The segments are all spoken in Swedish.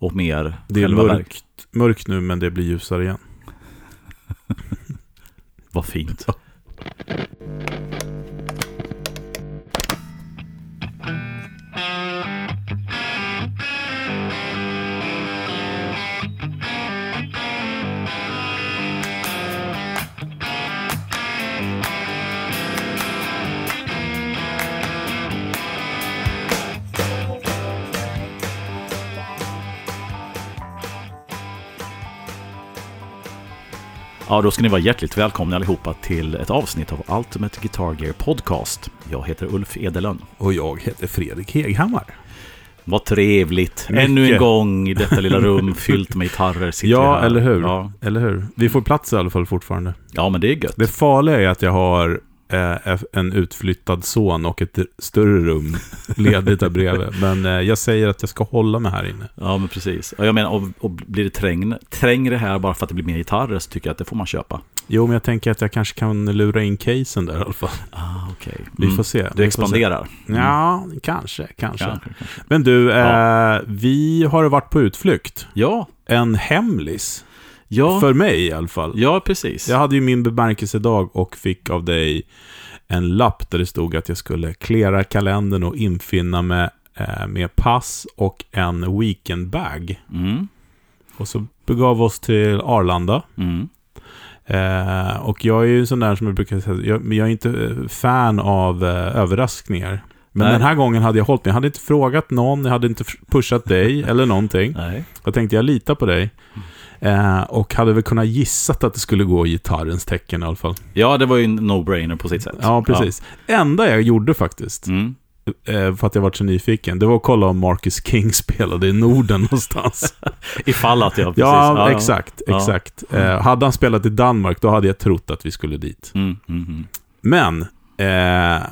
och mer Det är mörkt, mörkt nu men det blir ljusare igen. Vad fint. Ja, då ska ni vara hjärtligt välkomna allihopa till ett avsnitt av Ultimate Guitar Gear Podcast. Jag heter Ulf Edelön. Och jag heter Fredrik Heghammar. Vad trevligt! Mycket. Ännu en gång i detta lilla rum fyllt med gitarrer. Ja, här. eller hur? Ja. Eller hur? Vi får plats i alla fall fortfarande. ja, men det är gött. Det farliga är att jag har en utflyttad son och ett större rum ledigt där bredvid. Men eh, jag säger att jag ska hålla mig här inne. Ja, men precis. Och jag menar, och, och blir det trängre, trängre här bara för att det blir mer gitarrer så tycker jag att det får man köpa. Jo, men jag tänker att jag kanske kan lura in casen där i alla fall. Ah, okej. Vi får se. Du expanderar. Mm. Ja, kanske, kanske. Kanske, kanske. Men du, eh, Ja. vi har varit på utflykt. Ja, En hemlis. Ja, För mig i alla fall. ja, precis. Jag hade ju min bemärkelsedag och fick av dig en lapp där det stod att jag skulle klära kalendern och infinna mig eh, med pass och en weekendbag. Mm, Och så begav vi oss till Arlanda. mm. Eh, och jag är ju en sån där som jag brukar säga, jag, jag är inte eh, fan av eh, överraskningar. Men Nej. den här gången hade jag hållit mig. Jag hade inte frågat någon, jag hade inte pushat dig eller någonting. Nej. Jag tänkte jag litar på dig. Eh, och hade väl kunnat gissat att det skulle gå i gitarrens tecken i alla fall. Ja, det var ju en no-brainer på sitt sätt. Ja, precis. Enda jag gjorde faktiskt, Ja. Mm. eh, för att jag var så nyfiken, det var att kolla om Marcus King spelade i Norden någonstans. Ifall att jag precis... ja, exakt, Ja. exakt. Eh, hade han spelat i Danmark, då hade jag trott att vi skulle dit. Mm, mm, mm. Men, eh,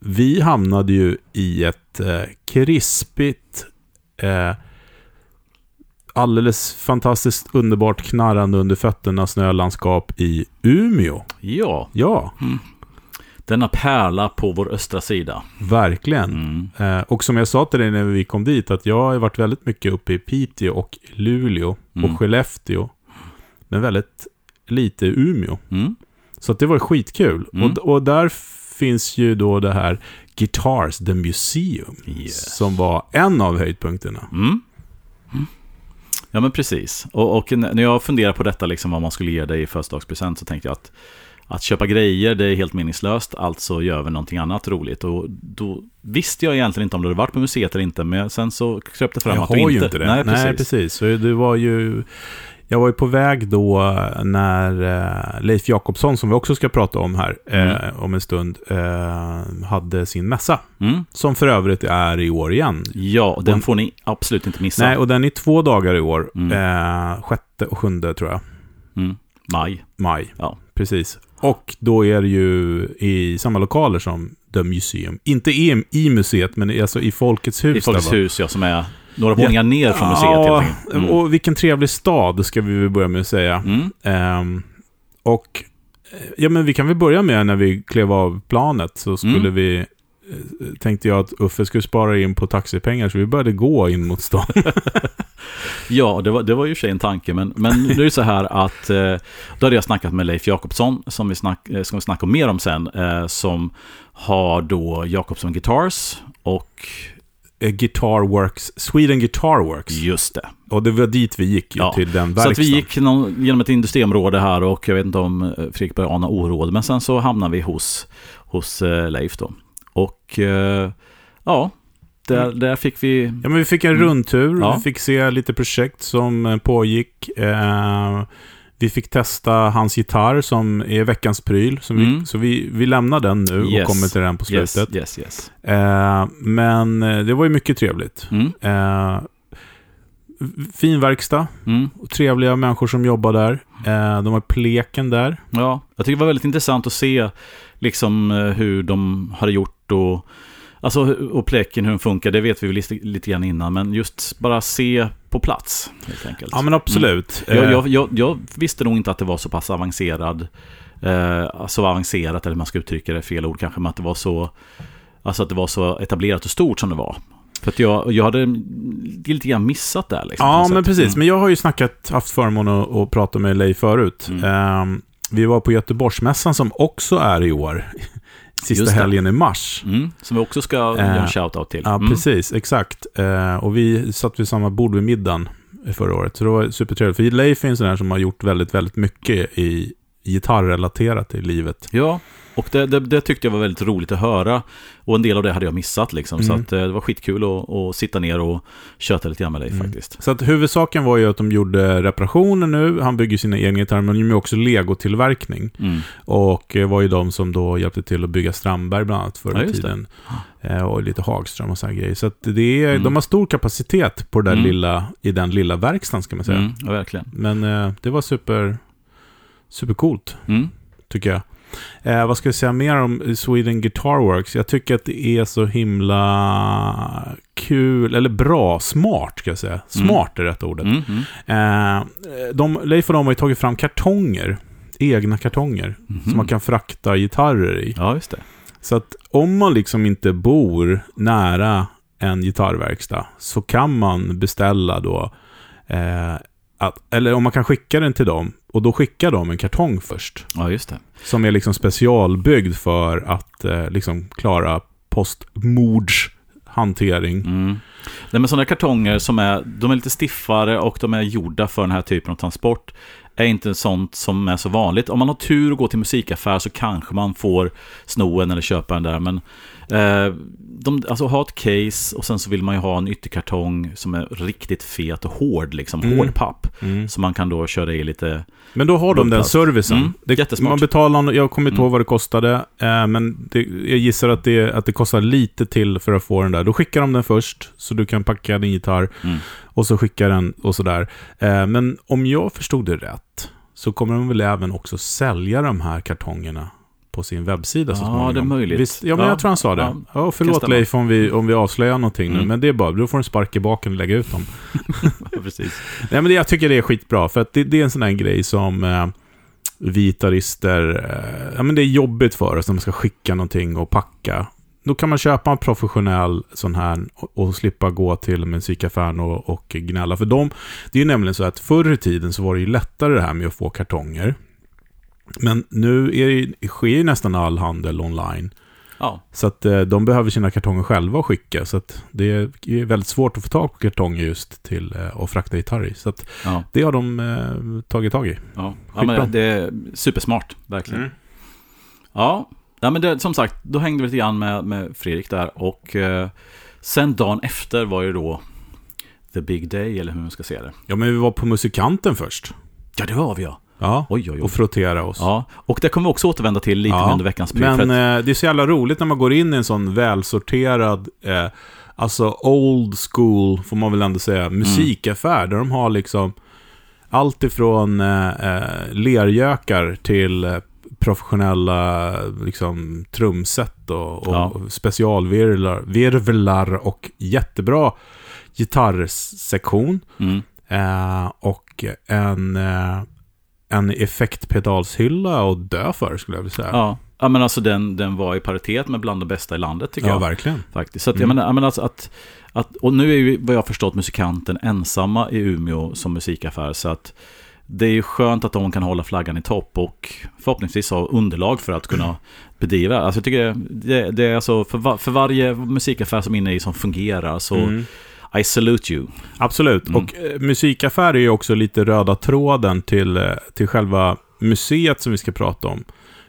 vi hamnade ju i ett krispigt, alldeles fantastiskt underbart knarrande under fötterna snölandskap i Umeå. Ja, Ja, denna pärla på vår östra sida. verkligen. Mm. Eh, och som jag sa till dig när vi kom dit, att jag har varit väldigt mycket uppe i Piteå och Luleå Mm. och Skellefteå. Men väldigt lite i Umeå. Mm. Så det var skitkul. Mm. Och, och där finns ju då det här Guitars The Museum. Yes. Som var en av höjdpunkterna. Ja, men precis. Och, och när jag funderar på detta, liksom vad man skulle ge dig i födelsedagspresent, så tänkte jag att att köpa grejer, det är helt meningslöst, alltså gör vi någonting annat roligt. Och då visste jag egentligen inte om du hade varit på museet eller inte, men sen så kröp det fram jag att har du inte... ju inte det. Nej, precis. Nej, precis. Så det var ju... Jag var ju på väg då när eh, Leif Jakobsson, som vi också ska prata om här eh, om en stund, eh, hade sin mässa. Mm. Som för övrigt är i år igen. Ja, den får ni absolut inte missa. Nej, och den är två dagar i år. Mm. Eh, sjätte och sjunde tror jag. Mm. Maj. Maj. Ja. Precis. Och då är det ju i samma lokaler som The Museum. Inte i, i museet, men alltså i Folkets hus. I Folkets där, hus, ja, som är några våningar ner från museet Ja, helt enkelt. Mm. och vilken trevlig stad ska vi väl börja med att säga. Mm. Ehm, och eh, ja, men vi kan väl börja med när vi klev av planet så skulle Mm. vi eh, tänkte jag att Uffe skulle spara in på taxipengar så vi började gå in mot stan. Ja, det var, det var ju sig en tanke, men, men nu är det så här att eh, då hade jag snackat med Leif Jakobsson, som vi, snack, eh, vi snacka mer om sen, eh, som har då Jakobsson Guitars och Guitar Works, Sweden Guitar Works. just det. Och det var dit vi gick ju, Ja, till den Så verkstaden. att vi gick någon, genom ett industriområde här och jag vet inte om eh, Fredrik började ana oråd, men sen så hamnade vi hos, hos eh, Leif då. Och eh, ja, där, där fick vi... Ja, men vi fick en Mm. rundtur, Ja. vi fick se lite projekt som eh, pågick. Eh, vi fick testa hans gitarr som är veckans pryl. Som Mm. vi, så vi, vi lämnar den nu Yes. och kommer till den på Yes, slutet. yes, yes. Eh, men eh, det var ju mycket trevligt. Mm, Eh, fin verkstad, mm. och trevliga människor som jobbar där. Eh, de har pleken där. Ja, jag tycker det var väldigt intressant att se liksom eh, hur de hade gjort och Alltså, och pleken, hur den funkar, det vet vi väl lite, lite grann innan, men just bara se på plats, helt enkelt. Ja, men absolut. Jag, Eh, jag, jag, jag visste nog inte att det var så pass avancerad, eh, så avancerat, eller man ska uttrycka det, fel ord kanske, men att det var så, alltså att det var så etablerat och stort som det var. För att jag, jag hade lite grann missat det. Liksom, Ja, men precis. Mm. Men jag har ju snackat, haft förmånen att, att prata med Leif förut. Mm. Ehm, vi var på Göteborgsmässan som också är i år. Sista helgen i mars. Mm, som vi också ska göra en shout-out till. Ja, Mm. precis. Exakt. Eh, och vi satt vid samma bord vid middagen förra året. Så det var supertrevligt. För Leif är en sån där som har gjort väldigt, väldigt mycket i gitarrrelaterat i livet. Ja, och det, det, det tyckte jag var väldigt roligt att höra. Och en del av det hade jag missat liksom. Så Mm. att, eh, det var skitkul att, att sitta ner och köta lite grann med dig Mm. faktiskt. Så att huvudsaken var ju att de gjorde reparationer nu. Han bygger sina egna gitarrer, men de gör också legotillverkning. Mm. Och eh, var ju de som då hjälpte till att bygga Strandberg bland annat förr Ja, i det. tiden. Eh, Och lite Hagström och sådana grejer. Så att det är, Mm. de har stor kapacitet på det där Mm. lilla, i den lilla verkstaden ska man säga. Mm, ja, verkligen. Men det var super, supercoolt, Mm. tycker jag. Eh, vad ska jag säga mer om Sweden Guitar Works? Jag tycker att det är så himla kul, eller bra, smart ska jag säga. Smart är rätt ordet. Mm. Mm. Eh, de, Leif och de har ju tagit fram kartonger, egna kartonger, Mhm. som man kan frakta gitarrer i. Ja, just det. Så att om man liksom inte bor nära en gitarrverkstad så kan man beställa då, eh, att, eller om man kan skicka den till dem, och då skickar de en kartong först. Ja, just det. Som är liksom specialbyggd för att eh, liksom klara postmords hantering. Mm. Nej, men sådana kartonger som är, de är lite stiffare och de är gjorda för den här typen av transport är inte sånt som är så vanligt. Om man har tur och går till musikaffär så kanske man får sno en eller köpa den där. Men eh, de, alltså ha ett case och sen så vill man ju ha en ytterkartong som är riktigt fet och hård, liksom Mm. hård papp. Mm. Så man kan då köra i lite... Men då har de den servicen. Mm, Det, jättesmart. man betalar, jag kommer inte Mm. ihåg vad det kostade, eh, men det, jag gissar att det, att det kostar lite till för att få den där. Då skickar de den först, så du kan packa din gitarr, Mm. och så skickar den och sådär. Eh, men om jag förstod det rätt, så kommer de väl även också sälja de här kartongerna på sin webbsida så Ja, småningom. det är möjligt. Visst, ja, men Ja, jag tror han sa det. ja, Ja, förlåt. Leif om vi, om vi avslöjar någonting nu, Mm. men det är bara, då får du en spark i baken och lägga ut dem. Ja, precis. Nej, men det, jag tycker det är skitbra, för att det, det är en sån här grej som eh, vi gitarrister, eh, ja men det är jobbigt för oss när man ska skicka någonting och packa. Då kan man köpa en professionell sån här och, och slippa gå till musikaffären och, och gnälla. För de, det är ju nämligen så att förr i tiden så var det ju lättare det här med att få kartonger. Men nu är det, sker ju nästan all handel online. Ja, Så att eh, de behöver sina kartonger själva att skicka. Så att det är väldigt svårt att få tag på kartonger just till eh, att frakta gitarr i. Så att ja, det har de eh, tagit tag i. ja. ja men det är supersmart, verkligen. Ja, ja men det, som sagt, då hängde vi lite grann med, med Fredrik där och eh, sen dagen efter var ju då The Big Day, eller hur man ska se det. Ja, men vi var på musikanten först. Ja, det var vi ja. Ja, Oj, oj, oj. och frottera oss. Ja, och det kommer vi också återvända till lite Ja, under veckans. Men eh, det är så jävla roligt när man går in i en sån välsorterad, eh, alltså old school, får man väl ändå säga, Mm. musikaffär. Där de har liksom allt ifrån eh, eh, lergökar till eh, professionella liksom, trumset och, och Ja. specialvirvlar virvlar och jättebra gitarrsektion. mm, Eh, och en, eh, en effektpedalshylla att dö för, skulle jag vilja säga. ja. ja, men alltså den, den var i paritet med bland de bästa i landet tycker Ja, jag. verkligen. Faktiskt. Så att, Mm. jag menar, jag menar alltså att, att, och nu är ju vad jag har förstått musikanten ensamma i Umeå som musikaffär. Så att det är ju skönt att de kan hålla flaggan i topp och förhoppningsvis ha underlag för att kunna bedriva. Alltså jag tycker det, det, är alltså för, va, för varje musikaffär som är inne i som fungerar så Mm. I salute you. Absolut. Mm. Och eh, musikaffär är ju också lite röda tråden till, eh, till själva museet som vi ska prata om.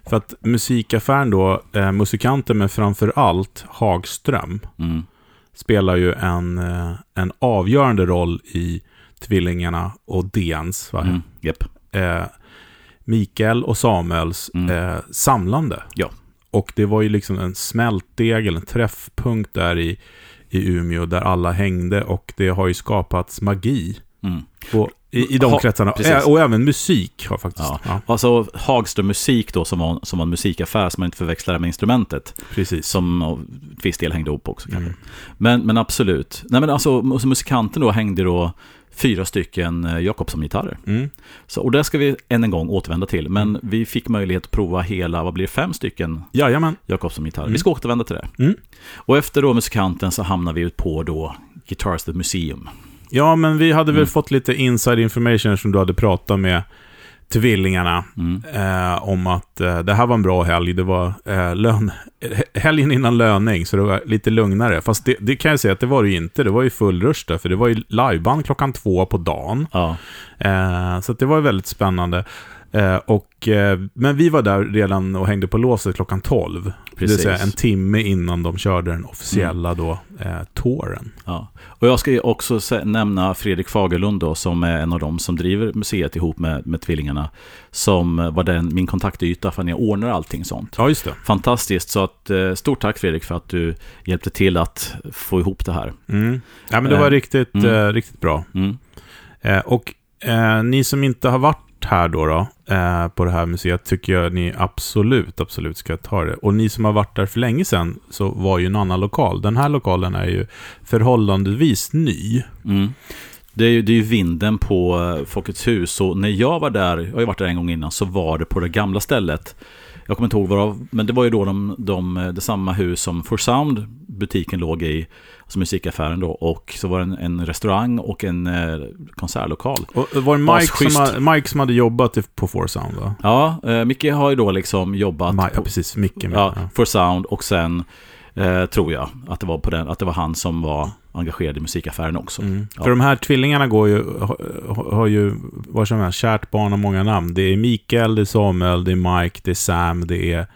För att musikaffären då, eh, musikanten men framför allt Hagström, Mm. spelar ju en, eh, en avgörande roll i Tvillingarna och Dens, va? Mm. Japp. eh, Mikael och Samuels Mm. eh, samlande. Ja. Och det var ju liksom en smältdegel, en träffpunkt där i, i Umeå där alla hängde och det har ju skapats magi. Mm. Och I, i de Ha- kretsarna. precis. Ä- Och även musik har faktiskt. Ja. Ja, Alltså Hagström Musik då, som var, som var en musikaffär som man inte förväxlar med instrumentet. precis. Som viss del hängde ihop också kanske. Mm. Men, men absolut. Nej men alltså, mus- musikanten då hängde då fyra stycken eh, Jakobsson-gitarrer. Mm. Så, och det ska vi än en gång återvända till. Men vi fick möjlighet att prova hela, vad blir det, fem stycken Jajamän. Jakobsson-gitarrer. Mm. Vi ska återvända till det. Mm. Och efter då musikanten så hamnar vi ut på då Guitars the Museum. Ja, men vi hade väl Mm. fått lite inside information som du hade pratat med tvillingarna Mm. eh, om att eh, det här var en bra helg. Det var eh, lön, he- helgen innan löning, så det var lite lugnare. Fast det, det kan jag säga att det var det ju inte. Det var ju full rush där, för det var ju liveband klockan två på dagen. Ja, Eh, så det var ju väldigt spännande. Eh, och, eh, men vi var där redan och hängde på låset klockan 12. Det vill precis. säga en timme innan de körde den officiella då, eh, touren. Ja. Och jag ska också nämna Fredrik Fagerlund då, som är en av dem som driver museet ihop med, med tvillingarna. Som var den, min kontaktyta för när jag ordnar allting sånt. Ja, just det. Fantastiskt, så att, eh, stort tack Fredrik för att du hjälpte till att få ihop det här. Mm. Ja, men det var Eh, riktigt, mm. eh, riktigt bra. Mm. Eh, och eh, ni som inte har varit här då, då eh, på det här museet tycker jag ni absolut, absolut ska ta det. Och ni som har varit där för länge sedan så var ju en annan lokal. Den här lokalen är ju förhållandevis ny. Mm. Det är ju det är ju vinden på eh, Folkets hus, så när jag var där, jag har ju varit där en gång innan, så var det på det gamla stället. Jag kommer inte ihåg vad det var, men det var ju då de, de, det samma hus som For Sound, butiken låg i, alltså musikaffären då, och så var det en, en restaurang och en eh, konsertlokal. Och var det Mike som, har, Mike som hade jobbat på Four Sound va? Ja, eh, Micke har ju då liksom jobbat Mike, ja, på, precis. Micke med. ja, Ja. For Sound och sen eh, tror jag att det var på den, att det var han som var engagerad i musikaffären också. Mm. Ja. För de här tvillingarna går ju, har, har ju, vad som helst, kärt barn har många namn. Det är Mikael, det är Samuel, det är Mike, det är Sam, det är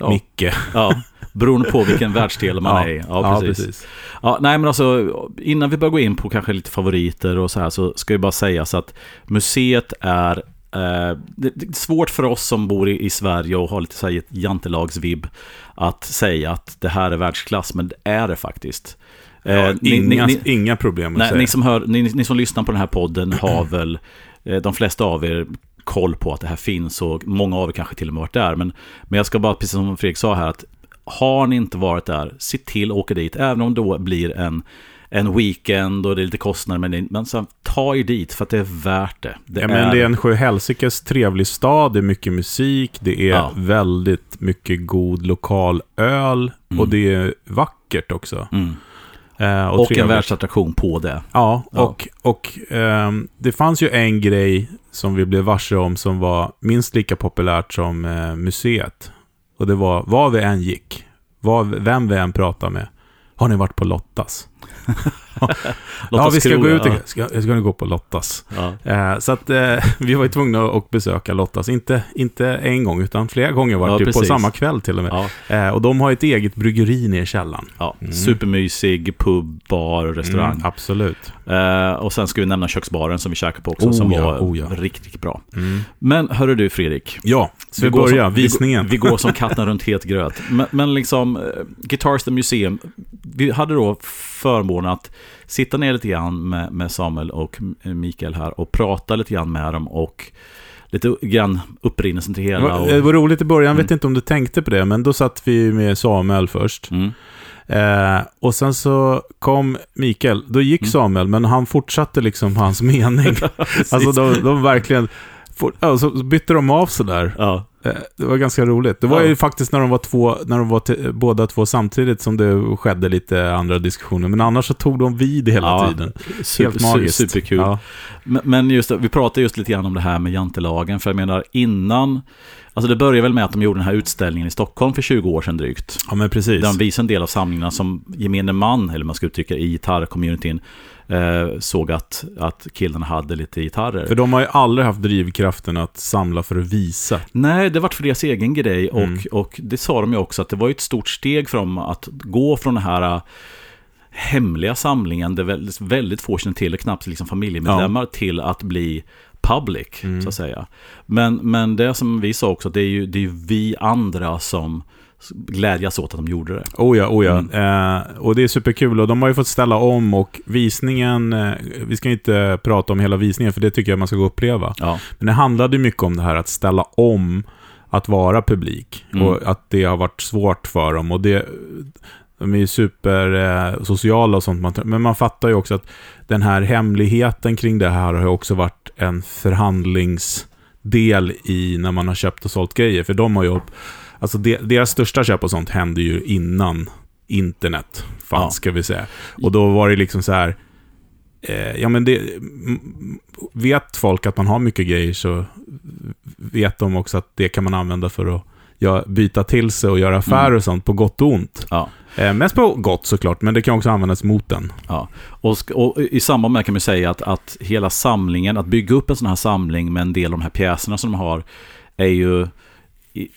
Ja. Micke. Ja, beroende på vilken världsdel man Ja. är i. Ja, precis. Ja, nej, men alltså, innan vi börjar gå in på kanske lite favoriter och så här, så ska jag bara säga så att museet är eh, det, det är svårt för oss som bor i, i Sverige och har lite så här ett jantelagsvibb att säga att det här är världsklass, men det är det faktiskt. Eh, Ja, ni- inga, ni- ni- inga problem att Nej, säga. ni, som hör, ni, ni som lyssnar på den här podden har väl, eh, de flesta av er, koll på att det här finns och många av er kanske till och med varit där. Men, men jag ska bara, precis som Fredrik sa här, att har ni inte varit där, se till att åka dit, även om det då blir en, en weekend och det är lite kostnader, men, det- men så, ta er dit för att det är värt det. Det ja, men det är en sjuhelsikes trevlig stad, det är mycket musik, det är Ja. väldigt mycket god lokal öl Mm. och det är vackert också. Mm. Eh, Och, en trevligt. världsattraktion på det. Ja, Ja. och, och ehm, det fanns ju en grej som vi blev varse om som var minst lika populärt som eh, museet. Och det var, var vi än gick, var, vem vi än pratade med, har ni varit på Lottas? Ja, vi ska tro gå det, ut och, ja. ska, ska ni gå på Lottas? Ja. Eh, så att eh, vi var ju tvungna att besöka Lottas, inte, inte en gång utan flera gånger var Ja, det på samma kväll till och med. Eh, och de har ett eget bryggeri nere i källaren. ja. Mm. Supermysig pub, bar, restaurang. Mm, absolut. Eh, och sen ska vi nämna köksbaren som vi käkade på också, Oh som var oh riktigt, riktigt bra. Mm. Men hörru du Fredrik, Ja, så vi, går börjar som, visningen. Vi, går- vi går som katten runt het gröt. Men, men liksom, eh, Guitars the Museum, vi hade då förmånen att sitta ner lite grann med, med Samuel och Mikael här och prata lite grann med dem och lite grann upprinnelsen till hela. Och, det var roligt i början, Mm. vet inte om du tänkte på det, men då satt vi med Samuel först. mm, Eh, och sen så kom Mikael, då gick Mm. Samuel, men han fortsatte liksom hans mening. alltså de, de verkligen, for, ja, så bytte de av sådär. ja, Eh, det var ganska roligt. Det var Ja. ju faktiskt när de var två, när de var båda två samtidigt som det skedde lite andra diskussioner. Men annars så tog de vid hela Ja, tiden. super, Helt magiskt. su- superkul. Ja. Men- just vi pratade just lite grann om det här med jantelagen, för jag menar innan, alltså det började väl med att de gjorde den här utställningen i Stockholm för 20 år sedan drygt. ja, men precis. Där de visade en del av samlingarna som gemene man, eller man ska uttrycka i gitarrcommunityn, eh, såg att, att killarna hade lite gitarrer. För de har ju aldrig haft drivkraften att samla för att visa. Nej, det var för deras egen grej och, Mm. och det sa de ju också att det var ett stort steg för dem att gå från den här äh, hemliga samlingen, där väldigt, väldigt få känner till, och knappt liksom familjemedlemmar, till att bli public, Mm. så att säga. Men, men det som vi sa också, det är ju, det är ju vi andra som, glädjas åt att de gjorde det. Oh ja, oh ja. Mm. Eh, och det är superkul och de har ju fått ställa om och visningen, eh, vi ska inte prata om hela visningen för det tycker jag man ska gå och uppleva. Ja, Men det handlade mycket om det här att ställa om att vara publik. Mm. Och att det har varit svårt för dem. Och det, de är ju super eh, och sånt. Men man fattar ju också att den här hemligheten kring det här har också varit en förhandlingsdel i när man har köpt och sålt grejer. För de har ju, alltså de, deras största köp och sånt hände ju innan internet fanns, Ja. ska vi säga. Och då var det liksom så här, eh, ja men det, vet folk att man har mycket grejer så vet de också att det kan man använda för att ja, byta till sig och göra affärer Mm. och sånt på gott och ont. ja. Eh, mest på gott såklart, men det kan också användas mot den. Ja, och, och i samband med kan man säga att, att hela samlingen, att bygga upp en sån här samling med en del av de här pjäserna som de har, är ju...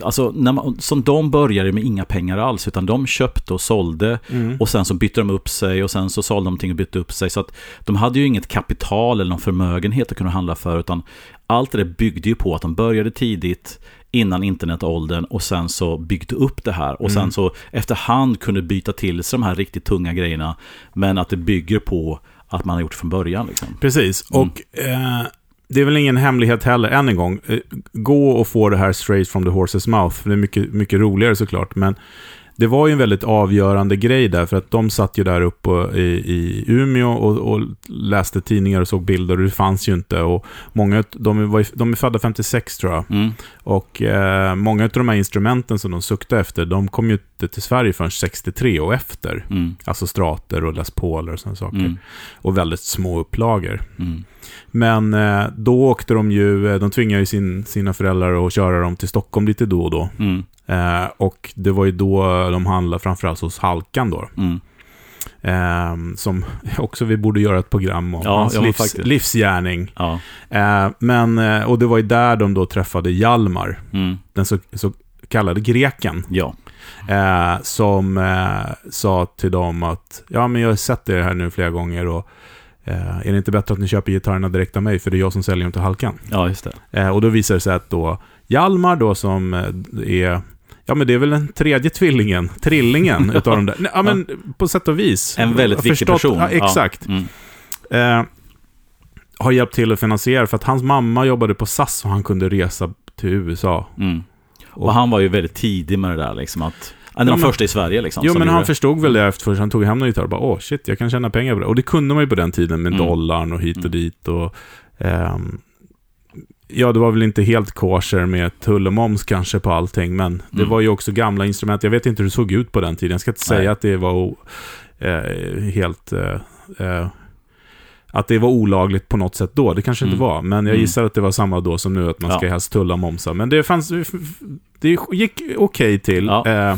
Alltså, när man, som de började med inga pengar alls, utan de köpte och sålde och sen så bytte de upp sig och sen så sålde de någonting och bytte upp sig. Så att de hade ju inget kapital eller någon förmögenhet att kunna handla för, utan allt det där byggde ju på att de började tidigt, innan internetåldern och sen så byggde upp det här och sen Mm. så efterhand kunde byta till sig de här riktigt tunga grejerna men att det bygger på att man har gjort det från början liksom. Precis, Mm. och eh, det är väl ingen hemlighet heller, än en gång. Eh, gå och få det här straight from the horse's mouth, för det är mycket, mycket roligare såklart, men det var ju en väldigt avgörande grej där, för att de satt ju där uppe i, i Umeå och, och läste tidningar och såg bilder och det fanns ju inte. Och många, de, var, de är födda 56 tror jag. Mm. Och eh, många av de här instrumenten som de suktade efter, de kom ju inte till Sverige förrän 63 och efter. Mm. Alltså strater och Les Pauler och sådana saker. Mm. Och väldigt små upplagor. Mm. Men eh, då åkte de ju, eh, de tvingade ju sin, sina föräldrar att köra dem till Stockholm lite då och då. Mm. Eh, och det var ju då de handlade framförallt hos Halkan då. Mm. Eh, som också vi borde göra ett program om. Ja, Hans livs, livsgärning. Ja. Eh, men, och det var ju där de då träffade Hjalmar, Mm. den så, så kallade greken. Ja. Eh, som sa till dem att ja, men jag har sett er här nu flera gånger och är det inte bättre att ni köper gitarrerna direkt av mig för det är jag som säljer dem till Halkan. ja, just det. Eh, och då visar det sig att då Hjalmar då som eh, är Ja men det är väl den tredje tvillingen, trillingen utav de där. Nej, Ja men på sätt och vis. En väldigt har viktig förstått- person. Ja, exakt. Ja. Mm. Eh, har hjälpt till att finansiera för att hans mamma jobbade på SAS och han kunde resa till USA. Mm. Och han var ju väldigt tidig med det där liksom att... En av de första i Sverige liksom. Jo, men han gjorde- förstod väl det efter han tog hem någon gitarr och bara åh shit, jag kan tjäna pengar på det. Och det kunde man ju på den tiden med Mm. dollarn och hit och Mm. dit och ehm, Ja, det var väl inte helt kosher med tull och moms kanske på allting, men det Mm. var ju också gamla instrument. Jag vet inte hur det såg ut på den tiden. Jag ska inte säga Nej. att det var eh, helt... Eh, eh, att det var olagligt på något sätt då. Det kanske inte Mm. var, men jag Mm. gissar att det var samma då som nu, att man ska Ja. helst tulla och momsa. Men det fanns... Det gick okej till. Ja. Eh,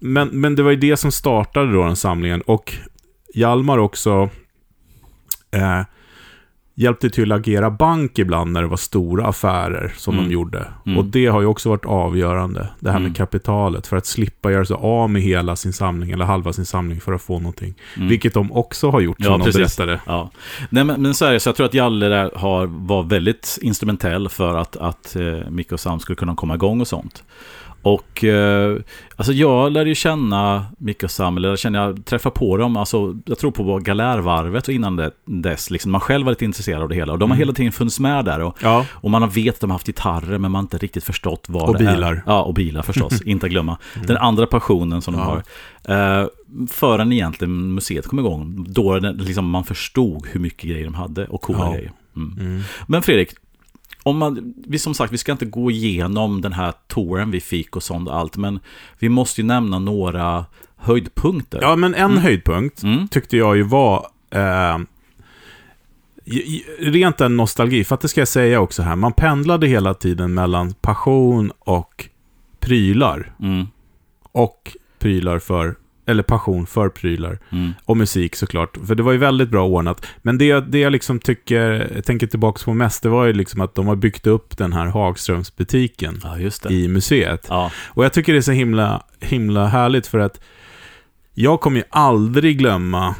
men, men det var ju det som startade då den samlingen. Och Hjalmar också eh, hjälpte till att agera bank ibland när det var stora affärer som Mm. de gjorde. Mm. Och det har ju också varit avgörande, det här Mm. med kapitalet. För att slippa göra sig av med hela sin samling, eller halva sin samling för att få någonting. Mm. Vilket de också har gjort, Ja, som de precis. berättade. Ja. Nej, men, men så är det, så jag tror att Jalle där har, var väldigt instrumentell för att, att eh, Micke och Sam skulle kunna komma igång och sånt. Och eh, alltså jag lärde ju känna Micke och Sam, eller känna, jag träffade på dem, alltså, jag tror på Galärvarvet och innan det, dess, liksom, man själv var lite intresserad av det hela. Och de har Mm. hela tiden funnits med där. Och, Ja, och man har vet att de har haft gitarrer, men man har inte riktigt förstått vad Och det är. bilar. Ja, och bilar förstås, inte att glömma. Den andra passionen som de Ja. har. Eh, förrän egentligen museet kom igång, då liksom, man förstod hur mycket grejer de hade och coola Ja. grejer. Mm. mm. Men Fredrik, om man, vi som sagt, vi ska inte gå igenom den här touren vi fick och sånt och allt, men vi måste ju nämna några höjdpunkter. ja men en Mm. höjdpunkt Mm. tyckte jag ju var eh, rent en nostalgi. För att det ska jag säga också här, man pendlade hela tiden mellan passion och prylar. Mm. Och prylar för, eller passion för prylar. Mm. Och musik såklart. För det var ju väldigt bra ordnat. Men det, det jag liksom tycker, jag tänker tillbaka på mest, det var ju liksom att de har byggt upp den här Hagströmsbutiken Ja, i museet. Ja. Och jag tycker det är så himla, himla härligt för att jag kommer ju aldrig glömma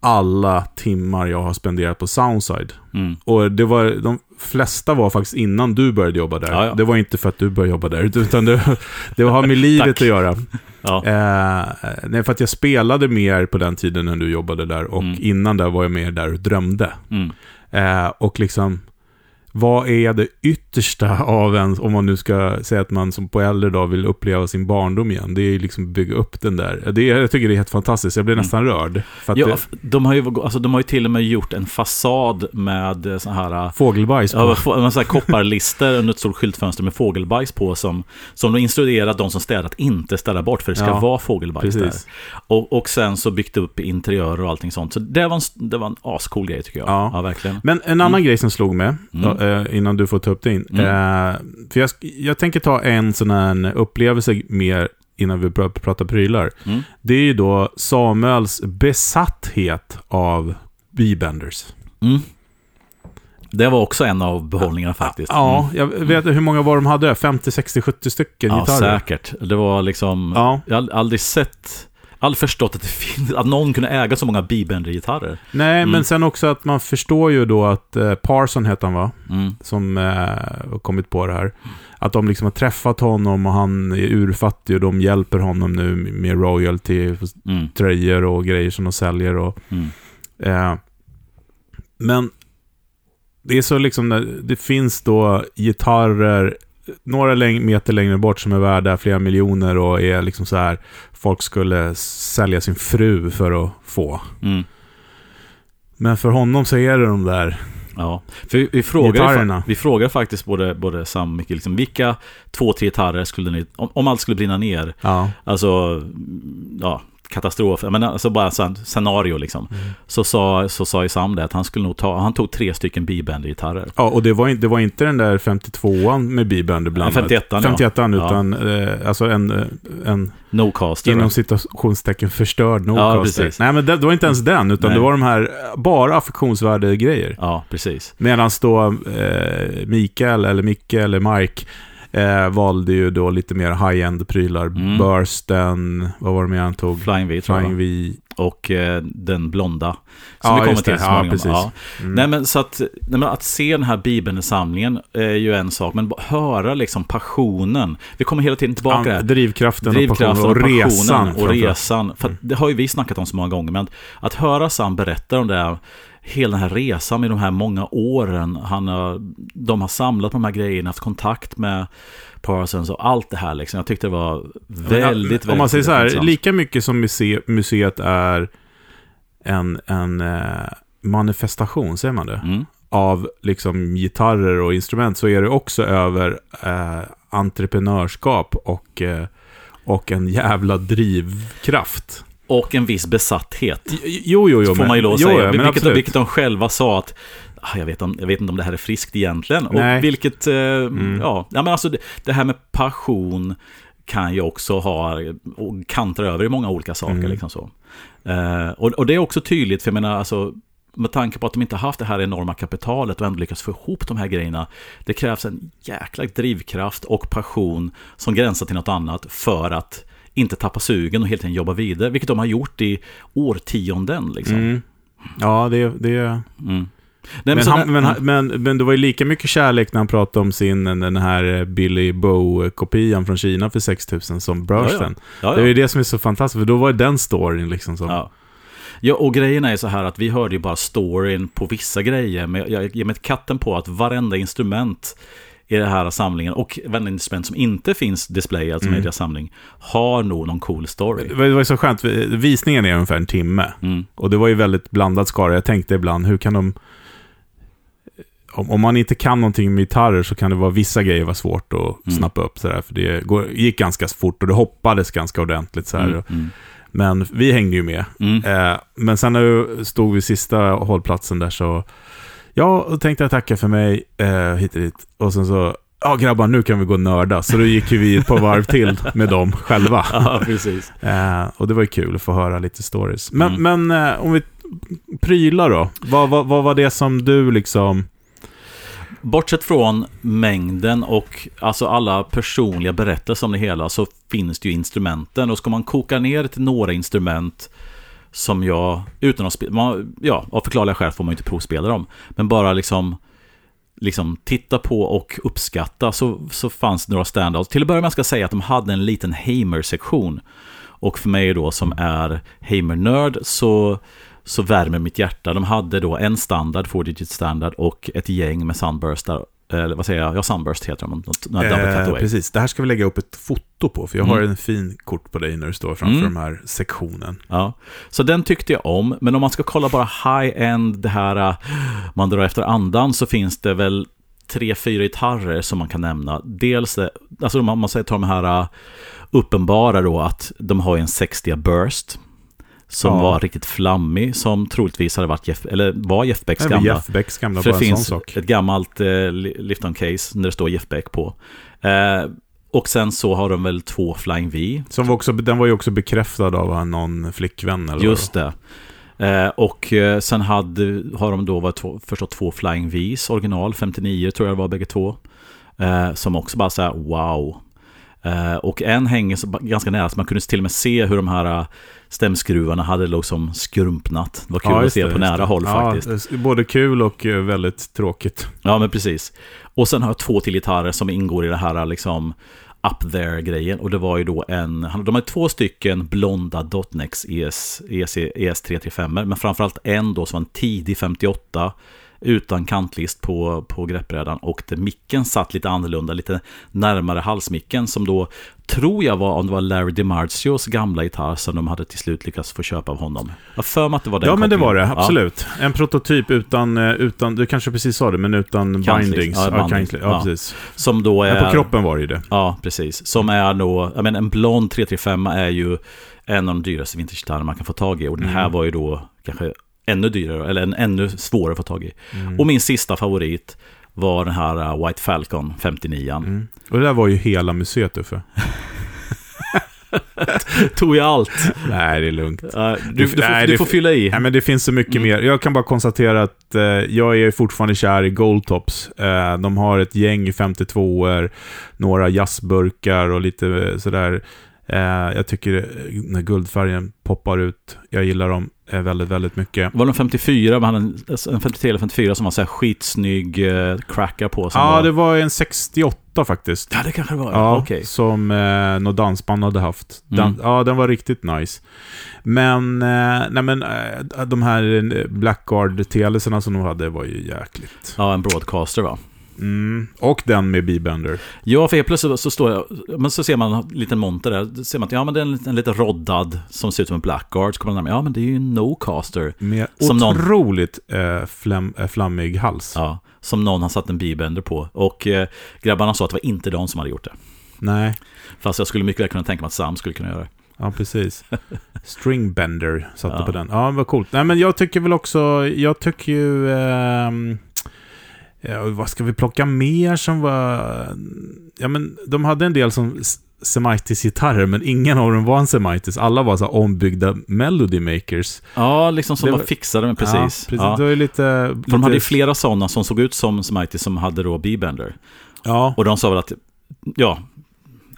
alla timmar jag har spenderat på Soundside. Mm. Och det var, de flesta var faktiskt innan du började jobba där. Ja, ja. Det var inte för att du började jobba där, utan det, det har med livet att göra. Ja. Eh, nej, för att jag spelade mer på den tiden när du jobbade där. Och Mm. innan där var jag mer där och drömde. Mm. Eh, och liksom, vad är det yttersta av en, om man nu ska säga att man som på äldre dag vill uppleva sin barndom igen. Det är ju liksom bygga upp den där. Det jag tycker det är helt fantastiskt. Jag blir Mm. nästan rörd. För att Ja, det, de, har ju, alltså, de har ju till och med gjort en fasad med så här... äh, fågelbajs på. Ja, så här kopparlister under ett stort skyltfönster med fågelbajs på som, som de instruerat de som städat inte ställa bort för det ska Ja, vara fågelbajs där. Precis. Och, och sen så byggt upp interiörer och allting sånt. Så det var en, det var en ascool grej tycker jag. Ja. Ja, verkligen. Men en annan grej som slog mig, Mm. Eh, innan du får ta upp din. Mm. Eh, för jag, jag tänker ta en sån här upplevelse mer innan vi pr- pratar prylar. Mm. Det är ju då Samuels besatthet av B-benders. Mm. Det var också en av behållningarna faktiskt. Ja, Mm. jag vet hur många var de hade? 50, 60, 70 stycken ja gitarrer? säkert. Det var liksom... Ja. Jag har aldrig sett... Aldrig förstått att det finns... Att någon kunde äga så många B-Bender-gitarrer. Nej, Mm. men sen också att man förstår ju då att eh, Parson heter han va? Mm. Som eh, har kommit på det här. Att de liksom har träffat honom och han är urfattig och de hjälper honom nu med royalty, Mm. tröjor och grejer som de säljer. Och, Mm. eh, men det är så liksom, det finns då gitarrer några läng- meter längre bort som är värda flera miljoner och är liksom så här folk skulle sälja sin fru för att få. Mm. Men för honom så är det de där Ja, för vi, vi, frågar, vi frågar faktiskt både, både Sam och Micke, liksom, vilka två, tre gitarrer skulle ni, om, om allt skulle brinna ner, Ja. alltså, ja, katastrof, men alltså bara så scenario liksom, Mm. så, sa, så sa ju Sam det att han skulle nog ta, han tog tre stycken B-bender-gitarrer. Ja, och det var, inte, det var inte den där 52an med B-bender blandad. 51an, ja. 51an, Ja. utan eh, alltså en, eh, en No caster. inom citationstecken förstörd Ja, Nocaster. precis. Nej, men det, det var inte ens den, utan Nej. det var de här eh, bara affektionsvärde-grejer. Ja, precis. Medan då eh, Mikael, eller Micke, eller Mike eh, valde ju då lite mer high-end prylar. Mm. Bursten, vad var det mer han tog? Flying V Flying. V. Och eh, den blonda. Som Ja, vi kommer till så Ja, precis. Ja. Mm. Nej men så att, nej, men att se den här Bibeln-samlingen är ju en sak, men höra liksom passionen. Vi kommer hela tiden tillbaka till Ja, drivkraften, Drivkraften och, passionen, och resan. och resan. För att det har ju vi snackat om så många gånger, men att, att höra Sam berätta om det här, hela den här resan med de här många åren. Han har, de har samlat på de här grejerna, haft kontakt med Parsons och allt det här liksom. Jag tyckte det var väldigt, väldigt Om man säger så här, lika mycket som muse, museet är en, en eh, manifestation, säger man det? Mm. Av liksom gitarrer och instrument så är det också över eh, entreprenörskap och, eh, och en jävla drivkraft. Och en viss besatthet. Jo, jo, jo. Så får man ju lov att jo, säga. men vilket, absolut. vilket de själva sa att ah, jag vet, om, jag vet inte om det här är friskt egentligen. Nej. Och vilket, eh, Mm. ja, ja, men alltså det, det här med passion kan ju också ha, och kantra över i många olika saker. Mm. Liksom så. Eh, och, och det är också tydligt, för jag menar, alltså, med tanke på att de inte haft det här enorma kapitalet och ändå lyckats få ihop de här grejerna. Det krävs en jäkla drivkraft och passion som gränsar till något annat för att inte tappa sugen och helt enkelt jobba vidare, vilket de har gjort i årtionden. Liksom. Mm. Ja, det, det, Mm. Nej, Men, så han, men, han- men, men det var ju lika mycket kärlek när han pratade om sin, den här Billy Bow-kopian från Kina för 6000 som Bursten. ja, Det är ja. ju det som är så fantastiskt, för då var det den storyn liksom som... Ja. ja, och grejen är så här att vi hörde ju bara storyn på vissa grejer, men jag ger mig katten på att varenda instrument i den här samlingen och instrument som inte finns displayat som Mm. deras samling har nog någon cool story. Det var ju så skönt, visningen är ungefär en timme. Mm. Och det var ju väldigt blandad skara. Jag tänkte ibland, hur kan de... Om, om man inte kan någonting med gitarrer så kan det vara vissa grejer var svårt att Mm. snappa upp. Sådär, för det gick ganska fort och det hoppades ganska ordentligt. Så här. Mm. Mm. Men vi hängde ju med. Mm. Eh, men sen när vi stod vid sista hållplatsen där så... Ja, då tänkte jag tacka för mig eh, hit och dit. Och sen så... Ja grabbar, nu kan vi gå och nörda. Så då gick ju vi ett par varv till med dem själva. Ja, precis. Eh, och det var ju kul att få höra lite stories. Men, Mm. men eh, om vi prylar då. Vad, vad, vad var det som du liksom... Bortsett från mängden och alltså alla personliga berättelser om det hela så finns det ju instrumenten. Och ska man koka ner till några instrument som jag, utan att spela, ja, av förklarliga skäl får man ju inte provspela dem, men bara liksom liksom titta på och uppskatta så, så fanns det några standouts. Till att börja med ska jag säga att de hade en liten Hamer-sektion. Och för mig då som är Hamer-nörd så, så värmer mitt hjärta. De hade då en standard, 4-digit standard och ett gäng med sunburstar eller vad säger jag, ja Sunburst heter de. Eh, precis, det här ska vi lägga upp ett foto på, för jag mm. har en fin kort på dig när du står framför mm. den här sektionen. Ja, så den tyckte jag om, men om man ska kolla bara high-end, det här eh, man drar efter andan, så finns det väl tre, fyra gitarrer som man kan nämna. Dels, det, alltså om man säger ta de här eh, uppenbara då, att de har en 60 burst, som ja. var riktigt flammig, som troligtvis hade varit Jeff, eller var Jeff Becks gamla. Jeff Becks gamla, För det finns ett gammalt eh, Lifton case när det står Jeff Beck på. Eh, och sen så har de väl två Flying V. Som var också, den var ju också bekräftad av någon flickvän eller Just det. Eh, och eh, sen hade, har de då varit förstått två Flying Vs, original 59 tror jag det var bägge två. Eh, som också bara så här, wow. Eh, och en hänger så, ganska nära, så man kunde till och med se hur de här stämskruvarna hade liksom skrumpnat. Det var kul ja, att se det, på nära håll ja, faktiskt. Både kul och eh, väldigt tråkigt. Ja, men precis. Och sen har jag två till gitarrer som ingår i det här liksom up there-grejen. Och det var ju då en, de har två stycken blonda Dotnex ES, ES, ES335, men framförallt en då som var en tidig 58 utan kantlist på, på greppbrädan och där micken satt lite annorlunda, lite närmare halsmicken som då tror jag var om det var Larry DiMarzios gamla gitarr som de hade till slut lyckats få köpa av honom. Jag för mig att det var den Ja, men det var det, absolut. Ja. En prototyp utan, eh, utan, du kanske precis sa det, men utan kantlist. bindings. Ja, ja, bindings. ja, precis. Som då är... Men på kroppen var det ju det. Ja, precis. Som är då, jag menar en blond 335 är ju en av de dyraste vintagegitarrerna man kan få tag i. Och den här mm. var ju då kanske ännu dyrare, eller en ännu svårare att få tag i. Mm. Och min sista favorit var den här uh, White Falcon 59 mm. Och det där var ju hela museet Uffe. Tog jag allt? Nej, det är lugnt. Uh, du, du, nej, får, du får fylla i. Nej, men det finns så mycket mm. mer. Jag kan bara konstatera att uh, jag är fortfarande kär i Goldtops. Uh, de har ett gäng 52-er, några jazzburkar och lite sådär. Jag tycker när guldfärgen poppar ut, jag gillar dem väldigt, väldigt mycket. Var det 54, man hade en 53 eller 54 som var så här skitsnygg eh, cracker på? ja, var... det var en 68 faktiskt. Ja, det kanske det var. Ja, okay. Som eh, något dansband hade haft. Den, mm. Ja, den var riktigt nice. Men, eh, nej men, eh, de här eh, Blackguard-teleserna som de hade var ju jäkligt. Ja, en broadcaster va? Mm. Och den med B-bender. Ja, för helt plötsligt så står jag, men så ser man en liten monter där. Då ser man att ja, men det är en, en lite roddad som ser ut som en Blackguard. Så kommer man ja, men det är ju en No-caster. Med som otroligt någon, eh, flam, eh, flammig hals. Ja, som någon har satt en B-bender på. Och eh, grabbarna sa att det var inte de som hade gjort det. Nej. Fast jag skulle mycket väl kunna tänka mig att Sam skulle kunna göra det. Ja, precis. Stringbender satte ja. på den. Ja, vad coolt. Nej, men jag tycker väl också, jag tycker ju... Eh, Ja, vad ska vi plocka mer som var... Ja, men de hade en del som Semitis-gitarrer, men ingen av dem var en Semitis. Alla var så ombyggda Melody Makers. Ja, liksom som det var fixade med precis. Ja, precis. Ja. Det var lite, För lite... de hade ju flera sådana som såg ut som Semitis som hade då B-bender. Ja. Och de sa väl att, ja,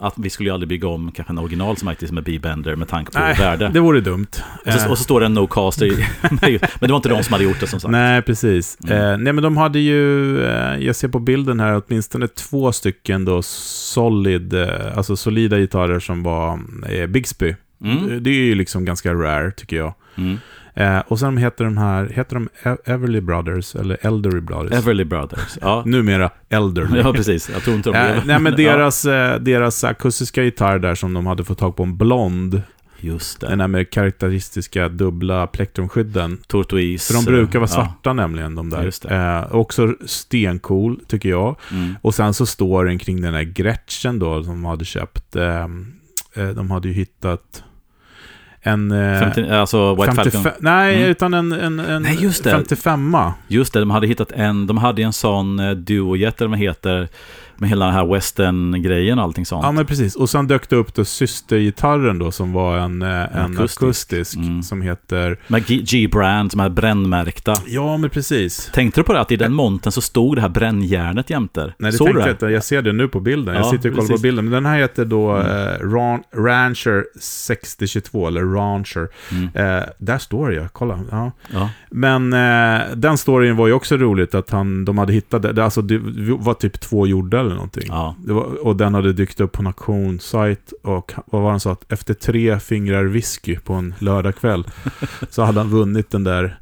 att vi skulle ju aldrig bygga om kanske en original som faktiskt med B-bender med tanke på Nej, värde. det vore dumt. Och så, och så står det en no-caster i, men det var inte de som hade gjort det som sagt. Nej, precis. Mm. Eh, nej, men de hade ju, eh, jag ser på bilden här, åtminstone två stycken då solid, eh, alltså solida gitarrer som var eh, Bigsby. Mm. Det är ju liksom ganska rare, tycker jag. Mm. Eh, och sen heter de här, heter de Everly Brothers eller Elderly Brothers? Everly Brothers, ja. Numera Elderly. ja, precis. Jag tror inte de eh, Nej, men deras, ja. eh, deras akustiska gitarr där som de hade fått tag på en blond. Just det. Den där med karaktäristiska dubbla plektrumskydden. Tortoise. För de brukar vara svarta ja. nämligen, de där. Just det. Eh, också stencool, tycker jag. Mm. Och sen så står den kring den där Gretchen då, som de hade köpt. Eh, eh de hade ju hittat en... 50, eh, alltså White 55, Falcon? Nej, mm. utan en, en, en nej, just det. 55 Just det, de hade hittat en, de hade en sån uh, duojet, eller vad heter, Med hela den här western-grejen och allting sånt. Ja, men precis. Och sen dök det upp då systergitarren då, som var en, eh, en akustisk. akustisk, Mm. som heter... Med G-brand, de här brännmärkta. Ja, men precis. Tänkte du på det att i den montern så stod det här brännjärnet jämter? Nej, det Såg tänkte jag inte. Jag ser det nu på bilden. Jag Ja, sitter och kollar på precis. bilden. Men den här heter då Mm. eh, Ran Rancher 6022, eller Rancher. Mm. Eh, där står det, ja. Kolla. Ja. Ja. Men eh, den storyn var ju också roligt, att han, de hade hittat det. det. Alltså, det var typ två jordar eller någonting. Ja. Var, och den hade dykt upp på en auktionssajt. Och vad var han sa? Att efter tre fingrar whisky på en lördagkväll så hade han vunnit den där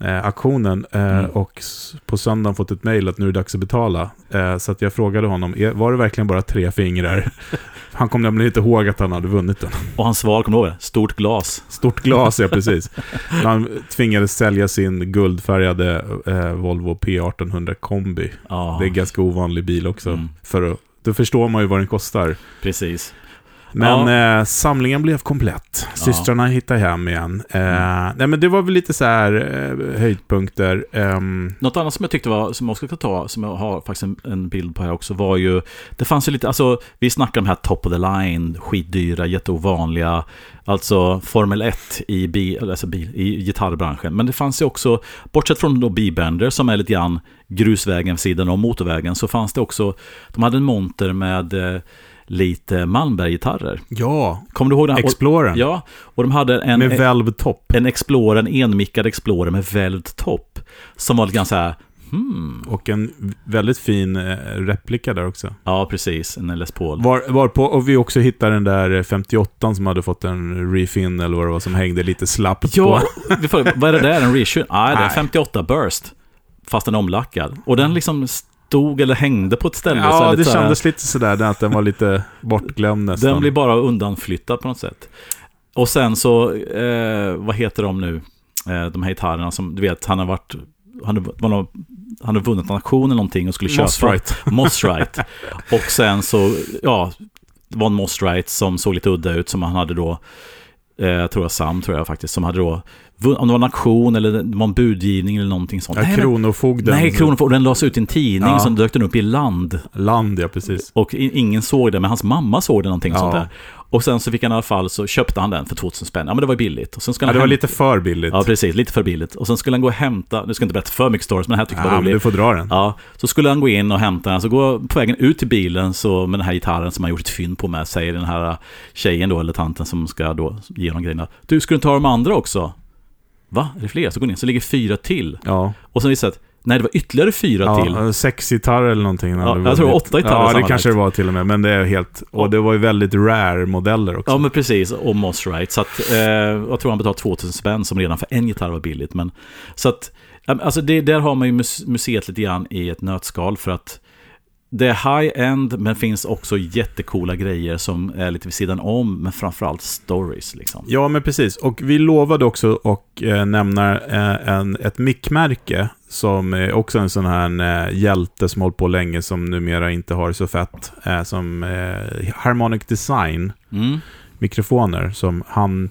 eh, auktionen. Eh, Mm. Och på söndagen fått ett mejl att nu är det dags att betala. Eh, så att jag frågade honom, "Är- var det verkligen bara tre fingrar? Han kom nämligen inte ihåg att han hade vunnit den. Och hans svar, kommer du ihåg? Stort glas. Stort glas, ja precis. Han tvingades sälja sin guldfärgade eh, Volvo P1800 kombi. Ja, Det är en ganska ovanlig bil också. Mm. För att, då förstår man ju vad den kostar. precis. Men Ja. eh, samlingen blev komplett. Ja. Systrarna hittade hem igen. Eh, Nej, men det var väl lite så här eh, höjdpunkter. Ehm, Något annat som jag tyckte var, som jag också ska ta, som jag har faktiskt en, en bild på här också, var ju, det fanns ju lite, alltså, vi snackar om här top of the line, skitdyra, jätteovanliga, alltså Formel 1 i, bil, alltså bil, i gitarrbranschen. Men det fanns ju också, bortsett från då B-Bender som är lite grann grusvägen vid sidan om motorvägen, så fanns det också, de hade en monter med eh, lite Malmberg-gitarrer. ja, Kommer du ihåg den? här? Och- Explorern. Ja, och de hade en, med välvd topp. en Explorer, en enmickad Explorer med välvd topp. Som var lite grann så här, hmm, Och en väldigt fin eh, replika där också. ja precis, en Les Paul. Var, varpå, och vi också hittade den där 58 som hade fått en refin eller vad det var som hängde lite slappt Ja, på. får, vad är det där? En reissue? Nej, det är Nej. 58 Burst. Fast den är omlackad. Och den liksom stod eller hängde på ett ställe. så Ja, lite det så kändes lite sådär att den var lite bortglömd nästan. Den blir bara undanflyttad på något sätt. Och sen så, eh, vad heter de nu? Eh, de här gitarrerna som, du vet, han har varit... Han har, han har vunnit en auktion eller någonting och skulle köpa. Mossrite. Mossrite. Och sen så, ja, det var en Mossrite som såg lite udda ut som han hade då, eh, jag tror jag Sam tror jag faktiskt, som hade då, om det var en auktion eller det var en budgivning eller någonting sånt. Ja, Nej, Kronofogden. Nej, Kronofogden, den lades ut i en tidning, Ja. sen dök den upp i land. Land, ja precis. Och ingen såg det, men hans mamma såg det någonting Ja. sånt där. Och sen så fick han i alla fall, så köpte han den för 2000 spänn. Ja, men det var billigt. Och sen skulle Ja, han det var lite för billigt. Ja, precis. Lite för billigt. Och sen skulle han gå och hämta, nu ska jag inte berätta för mycket stories, men det här tycker jag Ja, var men du får dra den. Ja, så skulle han gå in och hämta den. Så går på vägen ut till bilen så med den här gitarren som han gjort ett fynd på med, säger den här tjejen då, eller tanten som ska då ge honom grejerna. Du, ska du ta de andra också? Va? Är det fler? Så går ni in, så ligger fyra till. Ja. Och sen visade det att, nej det var ytterligare fyra till. ja sex gitarrer eller någonting. Ja, jag tror vunnit. åtta gitarrer Ja, det kanske det var till och med. Men det är helt... Och det var ju väldigt rare modeller också. Ja, men precis. Och Mossrite. Så att, eh, jag tror han betalade 2000 spänn som redan för en gitarr var billigt. Men, så att, ja, alltså det, där har man ju mus- museet lite grann i ett nötskal. För att det är high-end, men finns också jättekola grejer som är lite vid sidan om. Men framförallt stories liksom. Ja, men precis. Och vi lovade också att eh, nämna eh, en, ett mickmärke som är också en sån här eh, hjälte som hållit på länge som numera inte har så fett. Eh, som eh, Harmonic Design Mm. mikrofoner som han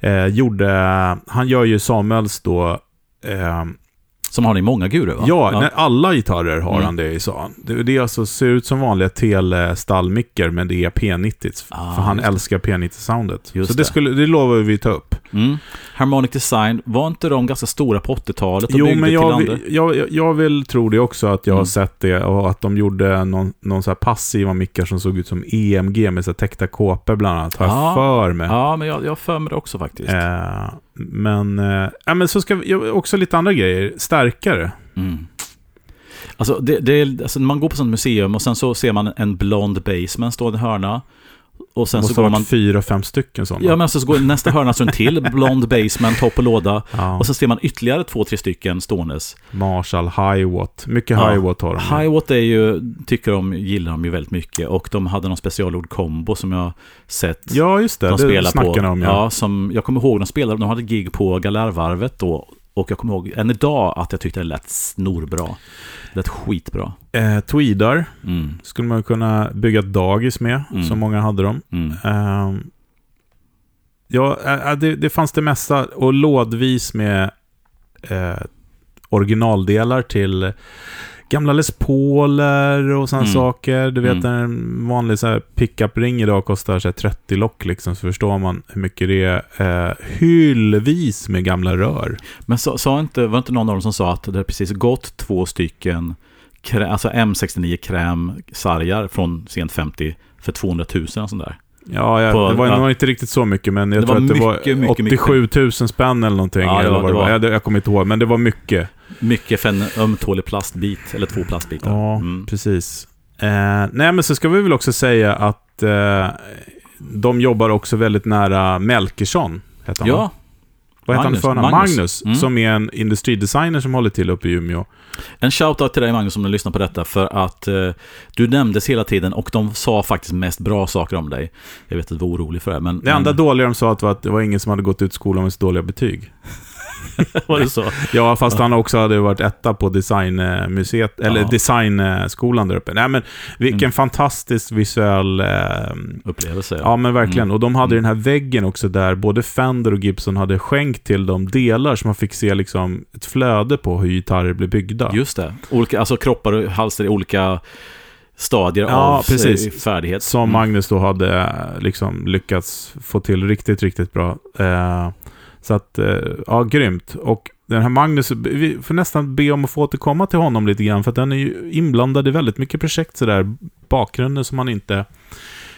eh, gjorde. Han gör ju Samuels då eh, Som har ni många guru va? Ja, Nej, alla gitarrer har Mm. han det i, sa. Det, det är alltså, ser ut som vanliga Tele-stallmickar, men det är P90. Ah, för han älskar P90-soundet. Just Så det, skulle, det lovar vi ta upp. Mm. Harmonic Design, var inte de ganska stora på 80-talet och Jo, men jag, vill- jag, jag, jag vill tro det också, att jag har Mm. sett det. Och att de gjorde någon, någon så här passiva mickar som såg ut som EMG med så täckta kåpor bland annat. Har Ja. jag för mig. Ja, men jag, jag har för mig det också faktiskt. Eh, men, eh, ja, men så ska vi, också lite andra grejer. Starkare. Mm. Alltså, det, det är, alltså, man går på sånt museum och sen så ser man en blond basement stå i en hörna. Och sen Det så måste går man... fyra, fem stycken sådana. Ja, men så går nästa hörna en till blond basement, topp och låda. Ja. Och så ser man ytterligare två, tre stycken ståendes. Marshall, Hiwatt. Mycket Ja. Hiwatt har de. Hiwatt är ju, tycker de, gillar de ju väldigt mycket. Och de hade någon specialord kombo som jag sett. Ja, just det. de det snackar på. om, ja. ja. som, jag kommer ihåg, de spelade, de hade gig på Galärvarvet då. Och jag kommer ihåg än idag att jag tyckte det lät snorbra. Det lät skitbra. Eh, tweedar Mm, skulle man kunna bygga ett dagis med, Mm. som många hade dem. mm. Ehm, ja, eh, det, det fanns det mesta, och lådvis med eh, originaldelar till gamla Les Pauler och sådana Mm. saker. Du vet, Mm. en vanlig så pickup-ring idag kostar så här 30 lock liksom, så förstår man hur mycket det är. Eh, hyllvis med gamla rör. Men sa, sa inte, var det inte någon av dem som sa att det precis gått två stycken krä, alltså M69 krämsargar från sent 50 för 200 000 och sånt där. Ja, jag, På- det var ja. nog inte riktigt så mycket, men jag tror att det mycket, var mycket, mycket 87 000 spänn eller någonting. Ja, det eller var- vad det var- Jag, jag kommer inte ihåg, men det var mycket. Mycket för en ömtålig plastbit, eller två plastbitar. Ja, Mm. precis. Eh, nej, men så ska vi väl också säga att eh, de jobbar också väldigt nära Melkersson. Heter han? Ja, Vad heter Magnus. han för? Magnus. Magnus, Mm. som är en industridesigner som håller till uppe i Umeå. en shoutout till dig Magnus om du lyssnar på detta för att eh, du nämndes hela tiden och de sa faktiskt mest bra saker om dig. Jag vet att du var orolig för det, men... Det enda men, dåliga de sa att var att det var ingen som hade gått ut skolan med så dåliga betyg. var det så? Ja, fast han också hade varit etta på designmuseet, eller Ja. designskolan där uppe. Nej, men vilken Mm. fantastisk visuell... Eh, Upplevelse. ja, men verkligen. Mm. Och de hade Mm. den här väggen också där både Fender och Gibson hade skänkt till dem delar som man fick se liksom ett flöde på hur gitarrer blir byggda. Just det. Olika, alltså kroppar och halser i olika stadier Ja, av precis. eh, färdighet. Som Mm. Magnus då hade eh, liksom lyckats få till riktigt, riktigt bra. Eh, så att, eh, ja, grymt. Och den här Magnus, vi får nästan be om att få återkomma till honom lite grann, för att den är ju inblandad i väldigt mycket projekt sådär, bakgrunden som man inte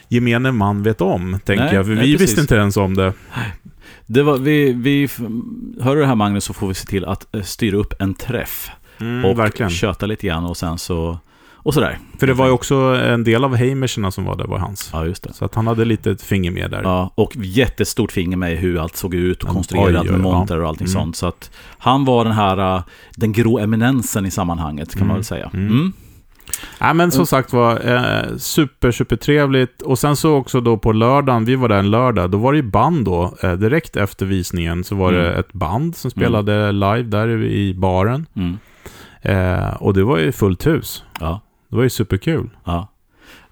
gemene man vet om, tänker Nej, jag. För nej, vi precis. visste inte ens om det. Det var, vi, vi, hör du det här Magnus så får vi se till att eh, styra upp en träff. Mm, och verkligen. köta lite grann och sen så... Och sådär. För det var ju också en del av Heimersarna som var där, var hans. Ja, just det. Så att han hade lite ett finger med där. Ja, och jättestort finger med hur allt såg ut och Mm, konstruerat med ja. monter och allting Mm. sånt. Så att han var den här, uh, den grå eminensen i sammanhanget kan man Mm. väl säga. Mm. Mm. Nej, men som sagt var, eh, super, super trevligt. Och sen så också då på lördagen, vi var där en lördag, då var det ju band då. Eh, direkt efter visningen så var det Mm. ett band som spelade live där i baren. Mm. Eh, och det var ju fullt hus. Ja. Det var ju superkul. Ja.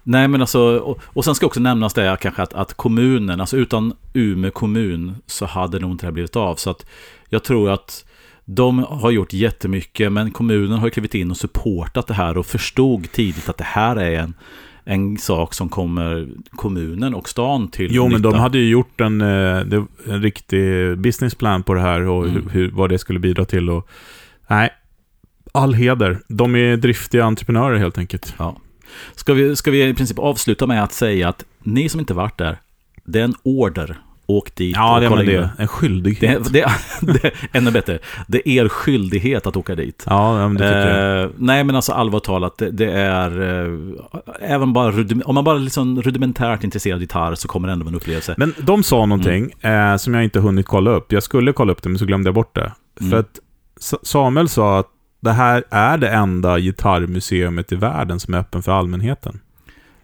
Nej men alltså, och, och sen ska också nämnas det kanske att, att kommunen, alltså utan Umeå kommun så hade nog inte det här blivit av. Så att jag tror att de har gjort jättemycket, men kommunen har klivit in och supportat det här och förstod tidigt att det här är en, en sak som kommer kommunen och stan till Jo, men nytta. de hade ju gjort en, eh, en riktig businessplan på det här och Mm. hur, hur, vad det skulle bidra till. Och, nej, all heder. De är driftiga entreprenörer helt enkelt. Ja. Ska, vi, ska vi i princip avsluta med att säga att ni som inte varit där, det är en order. Åk dit Ja, och det, kolla in det en skyldighet. Det, det, det, ännu bättre. Det är er skyldighet att åka dit. ja, men det tycker jag. Eh, nej, men alltså allvarligt talat, det, det är... Eh, även bara om man bara är liksom rudimentärt intresserad av gitarr så kommer det ändå en upplevelse. Men de sa någonting Mm. eh, som jag inte hunnit kolla upp. Jag skulle kolla upp det, men så glömde jag bort det. Mm. För att Sa- Samuel sa att det här är det enda gitarrmuseumet i världen som är öppen för allmänheten.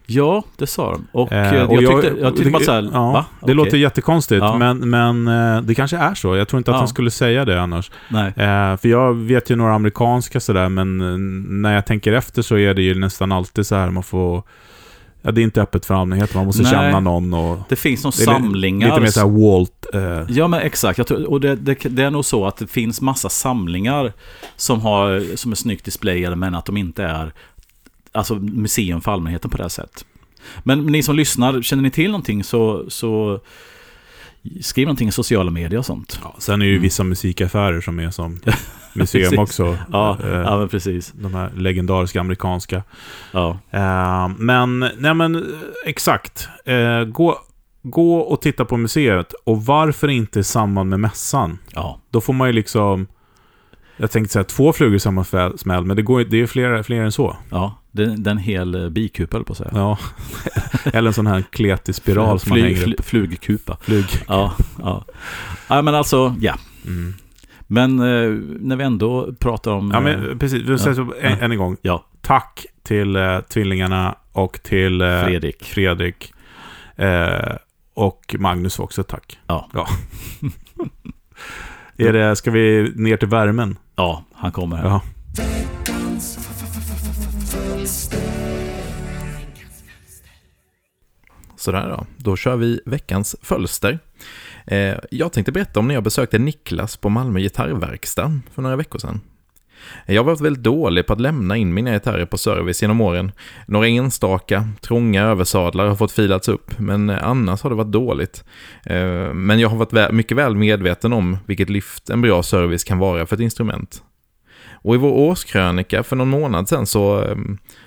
Ja, det sa de. Och, Eh, eh, och jag, tyckte, jag tyckte bara så här, ja, va? Det Okej. låter jättekonstigt, Ja. men, men eh, det kanske är så. Jag tror inte att Ja. han skulle säga det annars. Eh, för jag vet ju några amerikanska sådär, men eh, när jag tänker efter så är det ju nästan alltid så här man får... Ja, det är inte öppet för allmänheten, man måste Nej. känna någon och... Det finns Det li- samlingar. Lite mer såhär Walt... Eh, Ja men exakt, jag tror, och det, det, det är nog så att det finns massa samlingar som, har, som är snyggt displayade men att de inte är alltså, museum för allmänheten på det här sättet. Men ni som lyssnar, känner ni till någonting så, så skriv någonting i sociala medier och sånt. Ja, sen är det ju Mm. vissa musikaffärer som är som museum också. Ja, Eh, ja men precis. De här legendariska amerikanska. Ja, Eh, men, nej men exakt. Eh, gå, gå och titta på museet. Och varför inte i samband med mässan? ja. Då får man ju liksom... Jag tänkte säga två flugor i samma smäll, men det, går, det är fler, fler än så. ja. Det, det är en hel eh, bikupel på att säga. Ja. Eller en sån här kletig spiral som man Fly- hänger upp. Flugkupa. Flug. Ja, ja. Ja men alltså, ja. Mm. Men eh, när vi ändå pratar om... Ja, eh, men precis. Vi säger så en, Ja. än en gång. Ja. Tack till eh, tvillingarna och till eh, Fredrik. Fredrik. Eh, och Magnus också, tack. Ja. ja. är det, ska vi ner till värmen? Ja, han kommer här. Ja. Sådär då, då kör vi veckans fölster. Eh, jag tänkte berätta om när jag besökte Niklas på Malmö gitarrverkstad för några veckor sedan. Jag har varit väldigt dålig på att lämna in mina gitarrer på service genom åren. Några enstaka, trånga översadlar har fått filats upp, men annars har det varit dåligt. Eh, men jag har varit mycket väl medveten om vilket lyft en bra service kan vara för ett instrument. Och i vår årskrönika för någon månad sedan så eh,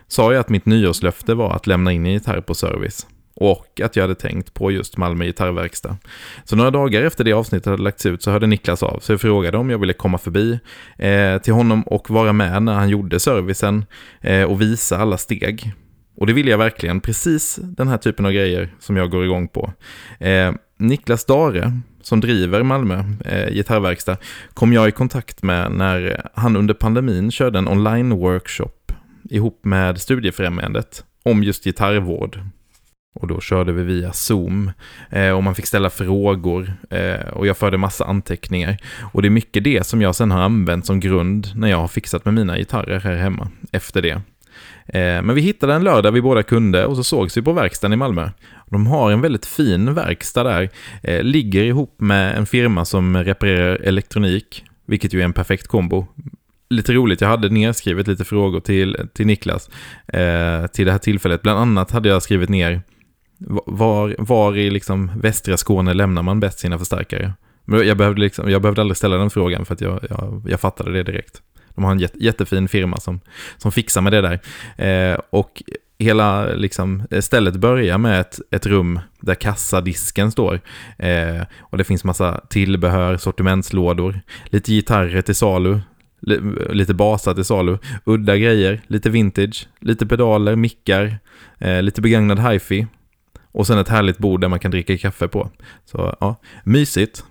sa jag att mitt nyårslöfte var att lämna in en gitarr på service. Och att jag hade tänkt på just Malmö gitarrverkstad. Så några dagar efter det avsnittet hade lagts ut så hörde Niklas av sig och frågade om jag ville komma förbi eh, till honom och vara med när han gjorde servicen eh, och visa alla steg. Och det ville jag verkligen, precis den här typen av grejer som jag går igång på. Eh, Niklas Dare, som driver Malmö eh, gitarrverkstad, kom jag i kontakt med när han under pandemin körde en online-workshop ihop med Studiefrämjandet om just gitarrvård. Och då körde vi via Zoom eh, och man fick ställa frågor eh, och jag förde massa anteckningar. Och det är mycket det som jag sen har använt som grund när jag har fixat med mina gitarrer här hemma efter det. Eh, men vi hittade en lördag vi båda kunde och så sågs vi på verkstaden i Malmö. De har en väldigt fin verkstad där, eh, ligger ihop med en firma som reparerar elektronik, vilket ju är en perfekt kombo lite roligt, jag hade nedskrivet lite frågor till, till Niklas eh, till det här tillfället. Bland annat hade jag skrivit ner var, var i liksom västra Skåne lämnar man bäst sina förstärkare? Men jag behövde, liksom, jag behövde aldrig ställa den frågan för att jag, jag, jag fattade det direkt. De har en jätte, jättefin firma som, som fixar med det där. Eh, och hela liksom, eh, stället börjar med ett, ett rum där kassadisken står. Eh, och det finns massa tillbehör, sortimentslådor, lite gitarrer till salu, lite basar till salu, udda grejer, lite vintage, lite pedaler, mickar, eh, lite begagnad hifi och sen ett härligt bord där man kan dricka kaffe på. Så ja, mysigt.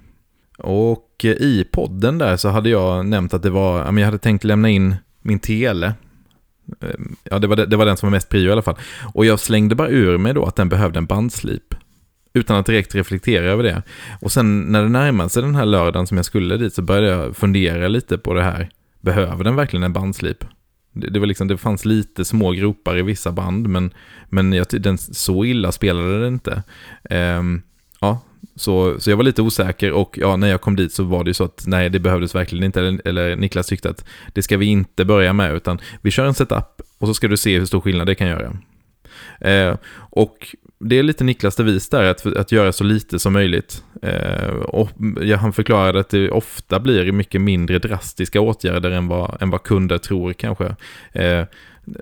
Och eh, i podden där så hade jag nämnt att det var, jag hade tänkt lämna in min tele. Ehm, ja, det var, det var den som var mest prio i alla fall. Och jag slängde bara ur mig då att den behövde en bandslip. Utan att direkt reflektera över det. Och sen när det närmade sig den här lördagen som jag skulle dit så började jag fundera lite på det här. Behöver den verkligen en bandslip? Det, det, var liksom, det fanns lite små gropar i vissa band, men, men jag, den, så illa spelade den inte. Um, ja, så, så jag var lite osäker och ja, när jag kom dit så var det ju så att nej, det behövdes verkligen inte. Eller, eller Niklas tyckte att det ska vi inte börja med, utan vi kör en setup och så ska du se hur stor skillnad det kan göra. Eh, och det är lite Niklas devis där, att, att göra så lite som möjligt. Eh, och ja, han förklarade att det ofta blir mycket mindre drastiska åtgärder än vad, än vad kunder tror kanske. Eh,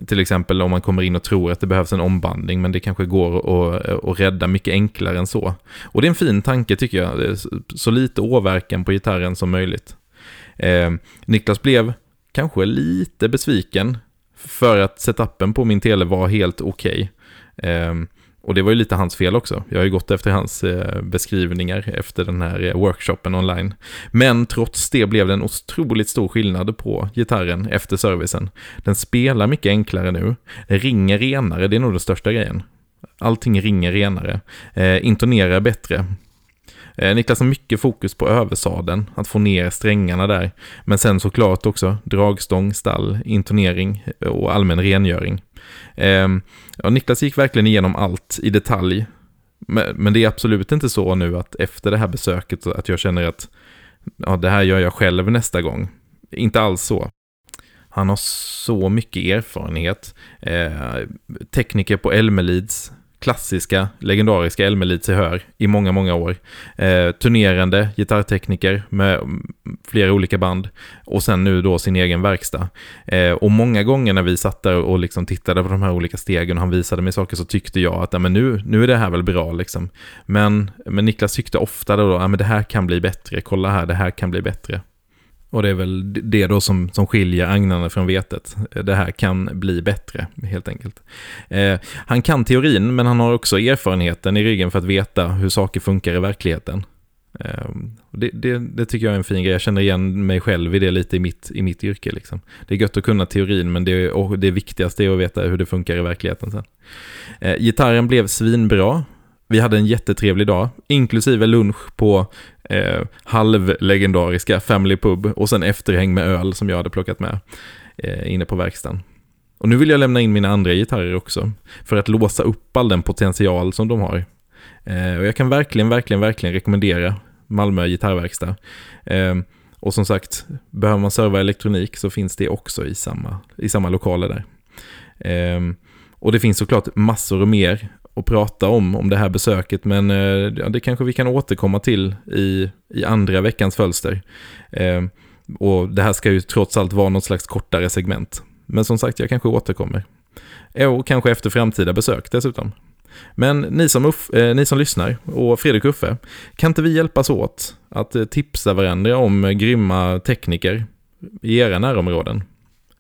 till exempel om man kommer in och tror att det behövs en ombandning, men det kanske går att, att rädda mycket enklare än så. Och det är en fin tanke tycker jag, så lite åverkan på gitarren som möjligt. Eh, Niklas blev kanske lite besviken för att setupen på min tele var helt okej. Okay. Och det var ju lite hans fel också. Jag har ju gått efter hans eh, beskrivningar efter den här eh, workshopen online. Men trots det blev det en otroligt stor skillnad på gitarren efter servicen. Den spelar mycket enklare nu. Den ringer renare, det är nog den största grejen. Allting ringer renare. Eh, intonerar bättre. Eh, Niklas har mycket fokus på översaden, att få ner strängarna där. Men sen såklart också dragstång, stall, intonering och allmän rengöring. Eh, ja, Niklas gick verkligen igenom allt i detalj. Men, men, det är absolut inte så nu att efter det här besöket att jag känner att ja, det här gör jag själv nästa gång. Inte alls så. Han har så mycket erfarenhet. Eh, tekniker på Elmelids, klassiska, legendariska Elmelids hör i många, många år. Eh, turnerande gitarrtekniker med flera olika band och sen nu då sin egen verkstad. Eh, och många gånger när vi satt där och liksom tittade på de här olika stegen och han visade mig saker så tyckte jag att ja, men nu, nu är det här väl bra liksom. Men, men Niklas tyckte ofta då, ja, men det här kan bli bättre, kolla här, det här kan bli bättre. Och det är väl det då som, som skiljer agnarna från vetet. Eh, det här kan bli bättre, helt enkelt. Eh, han kan teorin, men han har också erfarenheten i ryggen för att veta hur saker funkar i verkligheten. Eh, det, det, det, tycker jag är en fin grej. Jag känner igen mig själv i det lite i mitt, i mitt yrke. Liksom. Det är gött att kunna teorin, men det, det viktigaste är att veta hur det funkar i verkligheten sen. Eh, gitarren blev svinbra. Vi hade en jättetrevlig dag, inklusive lunch på eh, halvlegendariska Family Pub och sen efterhäng med öl som jag hade plockat med eh, inne på verkstaden. Och nu vill jag lämna in mina andra gitarrer också för att låsa upp all den potential som de har. Eh, och jag kan verkligen, verkligen, verkligen rekommendera Malmö gitarrverkstad. Eh, Och som sagt, behöver man serva elektronik så finns det också i samma, i samma lokaler där. Eh, och det finns såklart massor och mer att prata om, om det här besöket, men eh, ja, det kanske vi kan återkomma till i, i andra veckans fölster. Eh, och det här ska ju trots allt vara något slags kortare segment. Men som sagt, jag kanske återkommer. Och kanske efter framtida besök dessutom. Men ni som, Uff, eh, ni som lyssnar och Fredrik och Uffe, kan inte vi hjälpas åt att eh, tipsa varandra om grymma tekniker i era närområden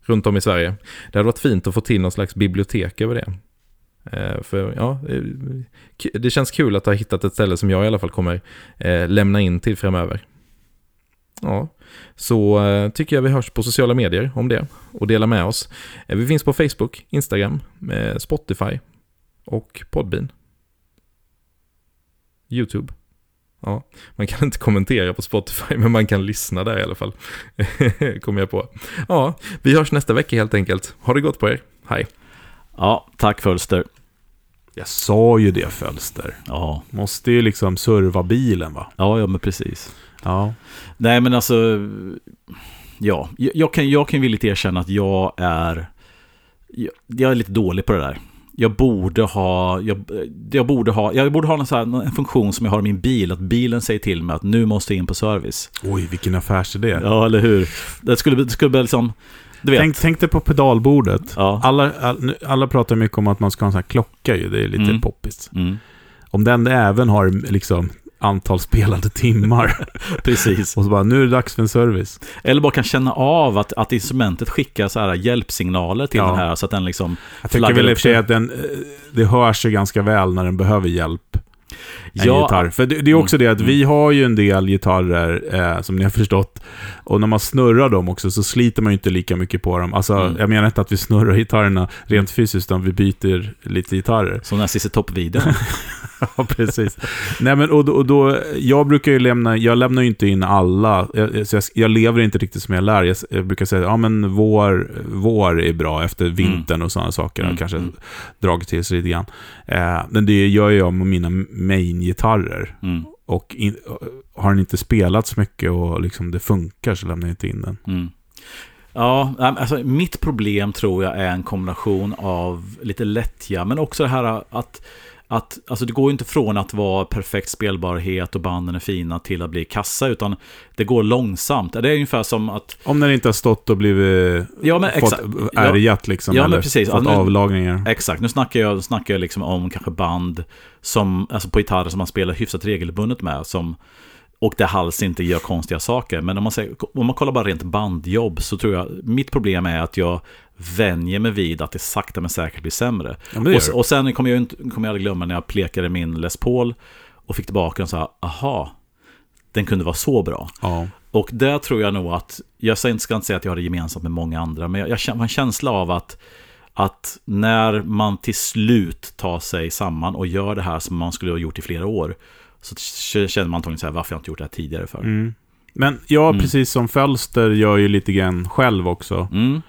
runt om i Sverige? Det hade varit fint att få till någon slags bibliotek över det. Eh, för ja, eh, det känns kul att ha hittat ett ställe som jag i alla fall kommer eh, lämna in till framöver. Ja, så tycker jag vi hörs på sociala medier om det och dela med oss. Vi finns på Facebook, Instagram, Spotify och Podbean. YouTube. Ja, man kan inte kommentera på Spotify, men man kan lyssna där i alla fall. Kommer jag på. Ja, vi hörs nästa vecka helt enkelt. Ha det gott på er. Hej. Ja, tack Fölster. Jag sa ju det Fölster. Ja, Måste ju liksom serva bilen va? ja, ja men precis. Ja. Nej, men alltså, ja, jag, jag kan, jag kan villigt erkänna att jag är, jag, jag är lite dålig på det där. Jag borde ha, jag, jag borde ha, jag borde ha en, så här, en funktion som jag har i min bil, att bilen säger till mig att nu måste jag in på service. Oj, vilken affärsidé. Ja, eller hur? Det skulle, det skulle bli liksom, du vet. Tänk, tänk dig på pedalbordet. Ja. Alla, all, alla pratar mycket om att man ska ha en sån här klocka ju, det är lite Mm. poppis. Mm, Om den även har liksom antal spelade timmar precis. och så bara, nu är det dags för en service. Eller bara kan känna av att, att instrumentet skickar så här hjälpsignaler till Ja. den här så att den liksom Jag tycker väl i och för sig sig. att den, eh, det hörs ju ganska väl när den behöver hjälp. En Ja. gitarr. För det, det är också Mm. det att vi har ju en del gitarrer, eh, som ni har förstått. Och när man snurrar dem också så sliter man ju inte lika mycket på dem. Alltså, Mm. jag menar inte att vi snurrar gitarrerna rent fysiskt, utan vi byter lite gitarrer. Som den här Cissi Topp-videon. Ja, precis. Nej, men och då, och då, jag brukar ju lämna, jag lämnar ju inte in alla, jag, så jag, jag lever inte riktigt som jag lär. Jag, jag brukar säga, ja men vår, vår är bra efter vintern och sådana saker. Mm, Och kanske mm. dragit till sig lite grann. Eh, men det gör jag med mina main-gitarrer. Mm, Och in, har den inte spelat så mycket och liksom det funkar så lämnar jag inte in den. mm. Ja, alltså mitt problem tror jag är en kombination av lite lättja, men också det här att att, alltså det går ju inte från att vara perfekt spelbarhet och banden är fina till att bli kassa, utan det går långsamt. Det är ungefär som att... Om den inte har stått och blivit Ja, men fått ärgat liksom, Ja, eller precis. fått Ja, nu- avlagringar. Exakt, nu snackar jag, snackar jag liksom om kanske band som, alltså på gitarrer som man spelar hyfsat regelbundet med, som, och där hals inte gör konstiga saker. Men om man, säger, om man kollar bara rent bandjobb så tror jag, mitt problem är att jag vänjer mig vid att det sakta men säkert blir sämre. Ja, Och, och sen kommer jag, inte, kommer jag aldrig glömma när jag plekade min Les Paul och fick tillbaka den och sa, aha, den kunde vara så bra. Ja. Och där tror jag nog att, jag ska inte säga att jag har det gemensamt med många andra, men jag, jag har en känsla av att, att när man till slut tar sig samman och gör det här som man skulle ha gjort i flera år, så känner man antagligen så här, varför har jag inte gjort det här tidigare för? Mm. Men jag, Mm. precis som Fölster, gör ju lite grann själv också. Mm,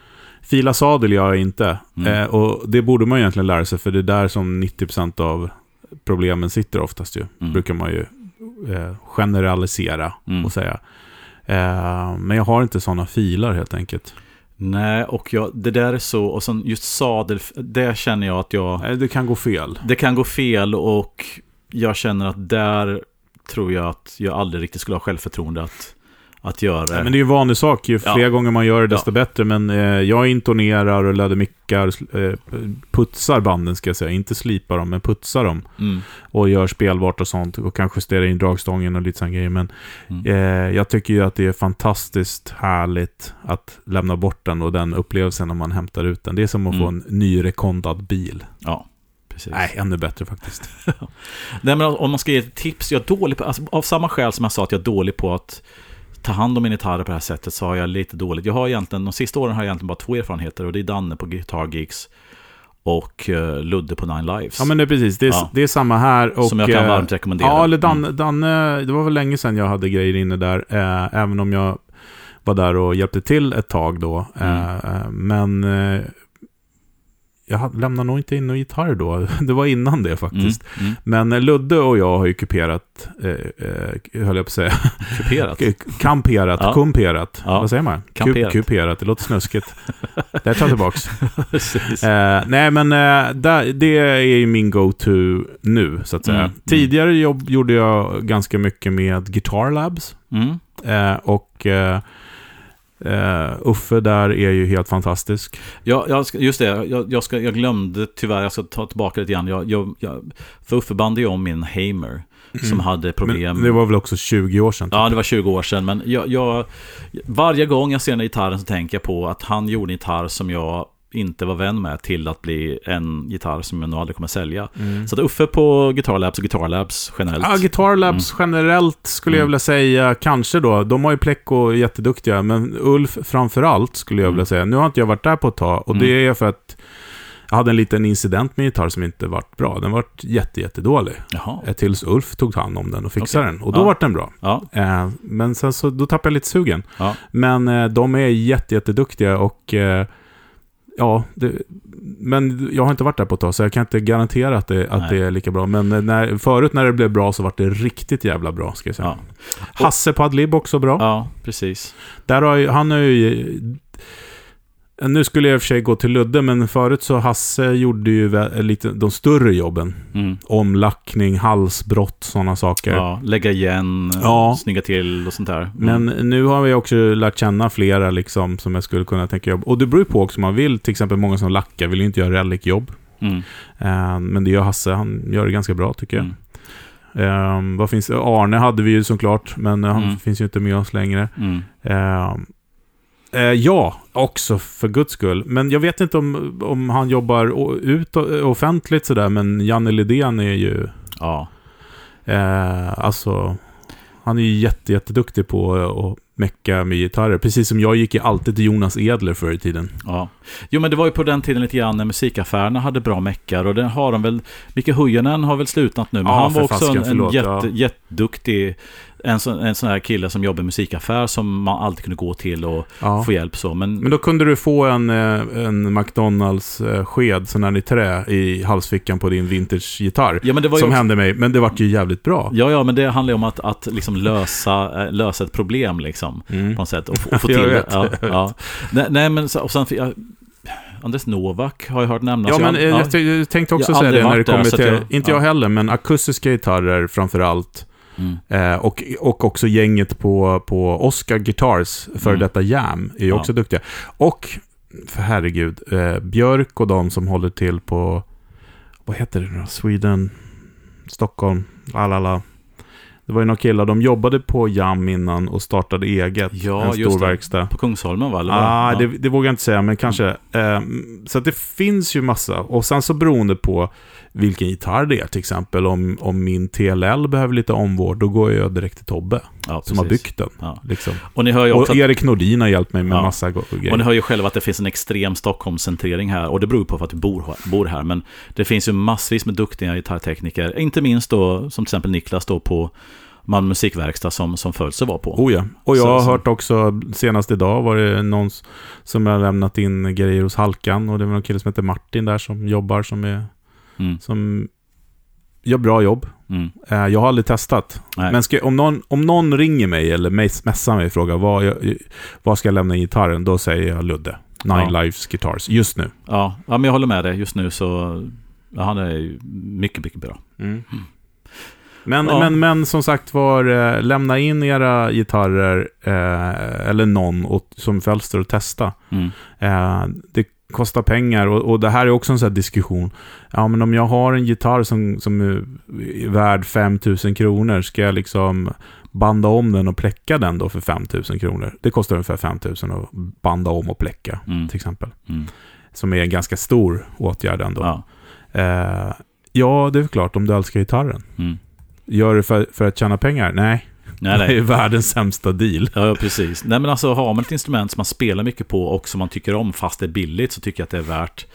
Fila sadel gör jag inte. Mm. Eh, och det borde man egentligen lära sig, för det är där som 90% av problemen sitter oftast ju. Mm. Brukar man ju eh, generalisera Mm. och säga. Eh, men jag har inte sådana filar helt enkelt. Nej, och jag, det där är så, och sen just sadel, det känner jag att jag, Eh, det kan gå fel. det kan gå fel och jag känner att där tror jag att jag aldrig riktigt skulle ha självförtroende att, att göra Nej, men det är ju en vanlig sak. Ju Ja. fler gånger man gör det, desto bättre. Men eh, jag intonerar och laddar mickar, eh, putsar banden ska jag säga. Inte slipar dem, men putsar dem. Mm, och gör spelbart och sånt och kan justera in dragstången och lite sådana grejer. Men Mm. eh, jag tycker ju att det är fantastiskt härligt att lämna bort den och den upplevelsen när man hämtar ut den. Det är som att få en Mm. nyrekondad bil. ja, precis. Nej, ännu bättre faktiskt. Nej, men om man ska ge ett tips, jag är dålig på, alltså, av samma skäl som jag sa att jag är dålig på att ta hand om min gitarr på det här sättet så har jag lite dåligt. Jag har egentligen, de sista åren har jag egentligen bara två erfarenheter och det är Danne på Guitar Geeks och eh, Ludde på Nine Lives. Ja, men det är precis. Det är, Ja. det är samma här. Och, som jag kan eh, varmt rekommendera. Ja, eller Dan, Mm. Danne, det var väl länge sedan jag hade grejer inne där. Eh, även om jag var där och hjälpte till ett tag då. Eh, Mm. eh, men eh, jag lämnade nog inte in någon gitarr då. Det var innan det Mm, faktiskt. mm. Men eh, Ludde och jag har ju kuperat, eh, eh, höll jag på att säga, Kuperat. kamperat, Ja. kumperat. Ja. Vad säger man? Kamperat. Ku- kuperat, det låter snuskigt. det tar jag tillbaks. Precis. Eh, nej, men eh, där, det är ju min go-to nu, så att säga. Mm, mm. Tidigare jobb gjorde jag ganska mycket med Guitar Labs. Mm. Eh, och eh, eh, Uffe där är ju helt fantastisk. Ja, jag just det. Jag, jag, ska, jag glömde tyvärr, jag ska ta tillbaka lite grann. Jag, jag, jag, för Uffe band ju om min Hamer som hade problem. Mm. Men det var väl också 20 år sedan? typ. Ja, det var 20 år sedan. Men jag, jag, varje gång jag ser den här gitarren så tänker jag på att han gjorde en gitarr som jag inte var vän med till att bli en gitarr som jag nog aldrig kommer sälja. Mm. Så att Uffe på Guitar Labs och Guitar Labs generellt. Ja, Guitar Labs generellt skulle jag Mm. vilja säga, kanske då. De har ju Pleco jätteduktiga, men Ulf framförallt skulle jag Mm. vilja säga. Nu har inte jag varit där på ett tag och Mm. det är för att jag hade en liten incident med gitarr som inte vart bra. Den vart jätte, jättedålig. Jaha. Eh, Tills Ulf tog hand om den och fixade Okej. den. Och då Ja. vart den bra. Ja, Eh, men sen så, då tappade jag lite sugen. ja. Men eh, de är jätte, jätteduktiga och eh, ja, det, men jag har inte varit där på ett tag så jag kan inte garantera att det, att Nej. det är lika bra. Men eh, när, förut när det blev bra så var det riktigt jävla bra, ska jag säga. Ja. Hasse på Adlib också bra. ja, precis. Där har han har ju... Nu skulle jag i och för sig gå till Ludde, men förut så Hasse gjorde ju lite de större jobben. Mm. Omlackning, halsbrott, sådana saker. Ja, lägga igen, Ja. snygga till och sånt där. Mm. Men nu har vi också lärt känna flera liksom, som jag skulle kunna tänka jobba. Och det beror ju på också man vill. Till exempel många som lackar vill ju inte göra relic-jobb. Mm. Eh, men det gör Hasse. Han gör det ganska bra tycker jag. Mm. Eh, vad finns? Arne hade vi ju såklart, men han Mm. finns ju inte med oss längre. Mm. Eh, eh, ja, också för guds skull. Men jag vet inte om, om han jobbar ut offentligt sådär, men Janne Lidén är ju... Ja. Eh, alltså, han är ju jätte, jätteduktig på att mecka med gitarrer. Precis som jag gick ju alltid till Jonas Edler förr i tiden. Ja. Jo, men det var ju på den tiden lite grann när musikaffärerna hade bra meckar och det har de väl... Micke Hujanen har väl slutat nu, men Ja, han var också fasken, en, en jätte, ja. jätteduktig... En sån, en sån här kille som jobbar i musikaffär som man alltid kunde gå till och Ja. få hjälp så. Men, Men då kunde du få en, eh, en McDonalds-sked, sån här i trä, i halsfickan på din vintage-gitarr. ja, men det var ju Som också, hände mig, men det vart ju jävligt bra. Ja, ja, men det handlar ju om att, att liksom lösa, eh, lösa ett problem liksom. Mm. På något sätt. Och, få- och få Jag till det. vet, Ja, jag ja. Nej, nej, men så, och sen... jag- Anders Novak har jag hört nämnas. Ja, men eh, ja. jag t- jag tänkte också Jag säga det när det kommer så till, jag- inte ja. jag heller, men akustiska gitarrer framför allt. Mm. Eh, och, och också gänget på, på Oscar Guitars, för Mm. detta Jam, är ju Ja. också duktiga. Och, för herregud, eh, Björk och de som håller till på, vad heter det nu? Sweden, Stockholm, alala. Det var ju några killar, de jobbade på Jam innan och startade eget. Ja, en just stor det. verkstad. På Kungsholmen va? Eller Ah, vad? det, det vågar jag inte säga, men kanske. Ehm, så att det finns ju massa. Och sen så beroende på vilken gitarr det är, till exempel om, om min TLL behöver lite omvård, då går jag direkt till Tobbe, ja, som har byggt den. Ja. Liksom. Och ni hör ju också Och att, Erik Nordin har hjälpt mig med Ja. massa grejer. och ni hör ju själva att det finns en extrem Stockholmscentrering här. Och det beror på att vi bor, bor här. Men det finns ju massvis med duktiga gitarrtekniker. Inte minst då, som till exempel Niklas då på Malmö musikverkstad som, som Fölse var på. Oh ja. Och jag Så- har så- hört också, senast idag var det någon som har lämnat in grejer hos Halkan. Och det var någon kille som heter Martin där som jobbar, som, är, Mm, som gör bra jobb. mm. Eh, Jag har aldrig testat. Nej. Men ska, om, någon, om någon ringer mig eller mess- messar mig och frågar vad, jag, vad ska jag lämna in gitarren, då säger jag Ludde. Nine Ja. Lives Guitars, just nu. Ja, ja, men jag håller med dig. Just nu så... Ja, han är mycket, mycket bra. Men, Ja. men, men som sagt var, eh, lämna in era gitarrer, eh, eller någon, och, som fölster och testa. Mm. Eh, det kostar pengar och, och det här är också en sån diskussion. Ja, men om jag har en gitarr som, som är värd 5000 kronor, ska jag liksom banda om den och pläcka den då för 5000 kronor? Det kostar ungefär 5000 att banda om och pläcka, Mm. till exempel. Mm. Som är en ganska stor åtgärd ändå. Ja. Eh, ja, det är klart om du älskar gitarren. Mm. Gör det för, för att tjäna pengar? Nej, Nej, det är nej. världens sämsta deal. Ja, precis. Nej, men alltså har man ett instrument som man spelar mycket på och som man tycker om fast det är billigt så tycker jag att det är värt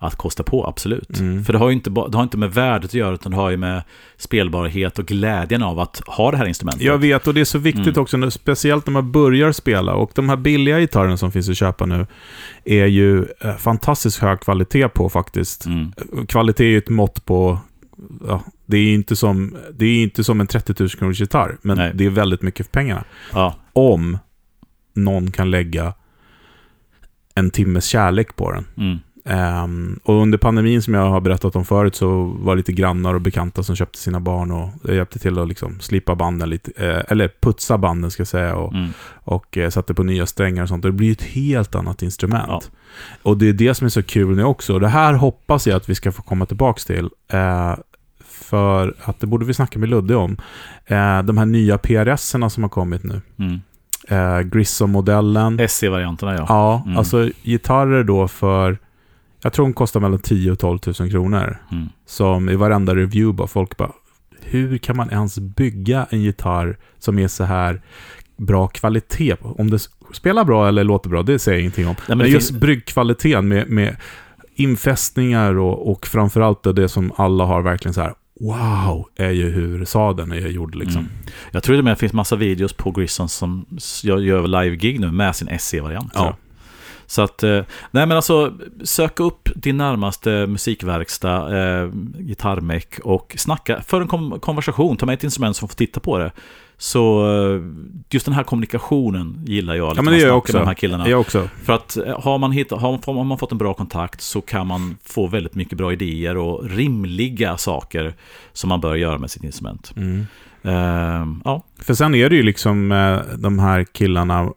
att kosta på, absolut. Mm. För det har ju inte, det har inte med värdet att göra, utan det har ju med spelbarhet och glädjen av att ha det här instrumentet. Jag vet, och det är så viktigt Mm. också, speciellt när man börjar spela. Och de här billiga gitarrerna som finns att köpa nu är ju eh, fantastiskt hög kvalitet på faktiskt. Mm. Kvalitet är ju ett mått på... Ja, det är inte som, det är inte som en 30 000 kronors gitarr, men Nej. det är väldigt mycket för pengarna. Ja, Om någon kan lägga en timmes kärlek på den. mm. Ehm, och under pandemin som jag har berättat om förut så var det lite grannar och bekanta som köpte sina barn och jag hjälpte till att liksom slipa banden lite, eh, eller putsa banden ska jag säga och, Mm. och eh, satte på nya strängar och sånt. Det blir ett helt annat instrument. Ja. Och det är det som är så kul nu också. Och det här hoppas jag att vi ska få komma tillbaka till. Eh, för att det borde vi snacka med Ludde om. Eh, de här nya PRS-erna som har kommit nu. Mm. Eh, Grissom-modellen. SC-varianterna ja. Ja, Mm. alltså gitarrer då för, jag tror de kostar mellan 10 och 12 000 kronor. Mm. Som i varenda review bara, folk bara, hur kan man ens bygga en gitarr som är så här bra kvalitet? Om det spelar bra eller låter bra, det säger jag ingenting om. Nej, men men just finns- bryggkvaliteten med, med infästningar och, och framförallt det som alla har verkligen så här, wow, är ju hur sadeln är gjord liksom. Mm. Jag tror det med att det finns massa videos på Grissom som gör, live-gig nu med sin SC-variant. Ja. Så att, eh, nej men alltså, sök upp din närmaste musikverkstad, eh, gitarrmeck och snacka, för en konversation, ta med ett instrument som får titta på det. Så eh, just den här kommunikationen gillar jag. Ja, liksom, men det gör jag också. Med de här killarna. Jag också. För att eh, har man, hittat, har, man fått en bra kontakt så kan man få väldigt mycket bra idéer och rimliga saker som man bör göra med sitt instrument. Mm. Eh, ja, För sen är det ju liksom eh, de här killarna,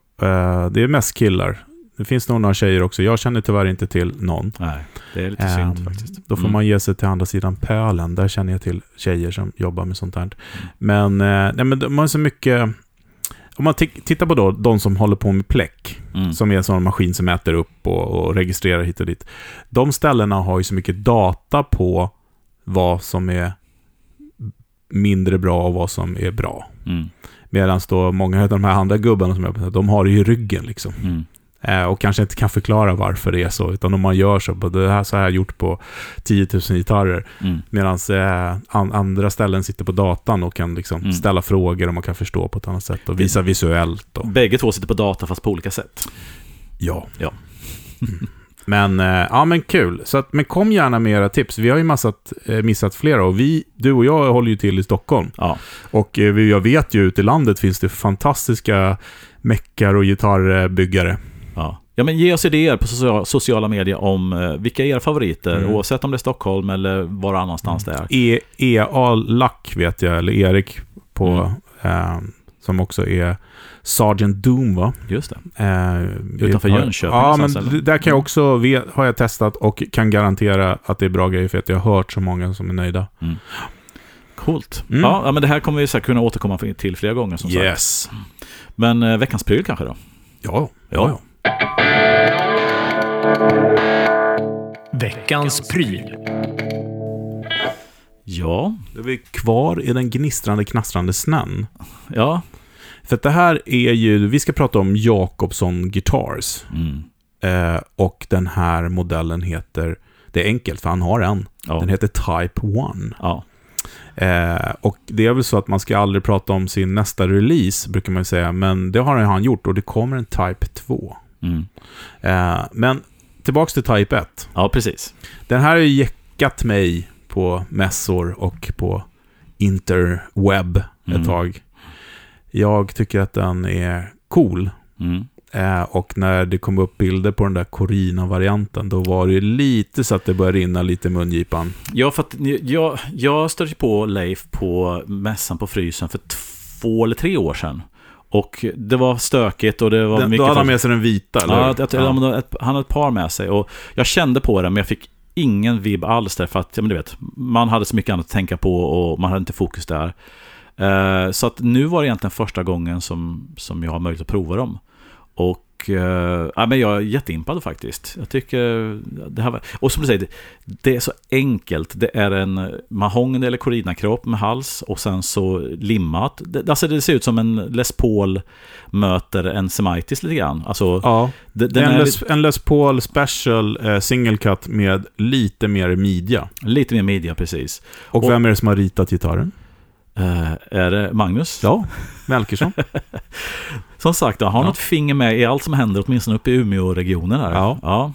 det är mest killar. Det finns nog några tjejer också. Jag känner tyvärr inte till någon. nej, det är lite Ehm, synd faktiskt. Då får Mm. man ge sig till andra sidan pölen. Där känner jag till tjejer som jobbar med sånt här. Mm. Men, eh, nej, men de har så mycket... Om man tittar på då, de som håller på med pläck, Mm. som är en sån maskin som mäter upp och, och registrerar hit och dit. De ställena har ju så mycket data på vad som är mindre bra och vad som är bra. Mm. Medan då många av de här andra gubbarna som jag de har det i ryggen liksom. Mm. Eh, och kanske inte kan förklara varför det är så, utan om man gör så, det här så jag gjort på 10 000 gitarrer. Mm. Medan eh, an, andra ställen sitter på datan och kan liksom Mm. ställa frågor och man kan förstå på ett annat sätt och visa visuellt. Och, Bägge två sitter på data fast på olika sätt. ja. Ja. men, eh, ja men kul. Så att, men kom gärna med era tips. Vi har ju massat, eh, missat flera och vi, du och jag håller ju till i Stockholm. Ja, Och eh, vi- jag vet ju ute i landet finns det fantastiska meckar och gitarrbyggare. Ja. men ge oss idéer på social, sociala medier om eh, vilka är era favoriter, Mm. oavsett om det är Stockholm eller var annanstans det är. E- EA Lack vet jag, eller Erik på, eh, som också är Sergeant Doom va? Just det. Eh, Utanför har- Jönköping Ja, men eller? där kan jag också, vet, har jag testat och kan garantera att det är bra grejer för att jag har hört så många som är nöjda. Coolt. Mm. Ja, men det här kommer vi säkert kunna återkomma till flera gånger som sagt. Yes. Men eh, veckans pryl kanske då? Ja, Ja. ja. Veckans pryl. Ja, Då är vi kvar i den gnistrande, knastrande snön. ja. För att det här är ju, vi ska prata om Jakobsson Guitars. Mm. Eh, och den här modellen heter, det är enkelt för han har en. Ja. Den heter Type 1. ja. Eh, och det är väl så att man ska aldrig prata om sin nästa release, brukar man ju säga. Men det har han gjort och det kommer en Type 2. Mm. Eh, men tillbaks till Type 1. ja, precis. Den här har ju jäckat mig på mässor och på interweb Mm. ett tag. Jag tycker att den är cool. Mm. Eh, och när det kom upp bilder på den där Corina-varianten, då var det ju lite så att det började rinna lite i mungipan. Ja, för att jag, jag stötte på Leif på mässan på Frysen för två eller tre år sedan. Och det var stökigt och det var Den, mycket... då hade han med sig den vita, eller Ja, jag, jag, ja. ett, han hade ett par med sig och jag kände på den men jag fick ingen vibb alls därför att, ja, men du vet, man hade så mycket annat att tänka på och man hade inte fokus där. Eh, så att nu var det egentligen första gången som, som jag har möjlighet att prova dem. Och och eh, ja, men jag är jätteimpad faktiskt. Jag tycker det här var, Och som du säger, det, är så enkelt. Det är en mahogny eller corina-kropp med hals och sen så limmat. Det, alltså det ser ut som en Les Paul möter en Semitis lite grann. Alltså, Ja, det, en Les, en Les Paul Special eh, single cut med lite mer midja. lite mer media precis. Och, Och- vem är det som har ritat gitarren? Eh, är det Magnus? Ja, Melkersson. Som sagt, jag har Ja. något finger med i allt som händer, åtminstone uppe i Umeå-regionen. Här. Ja. ja.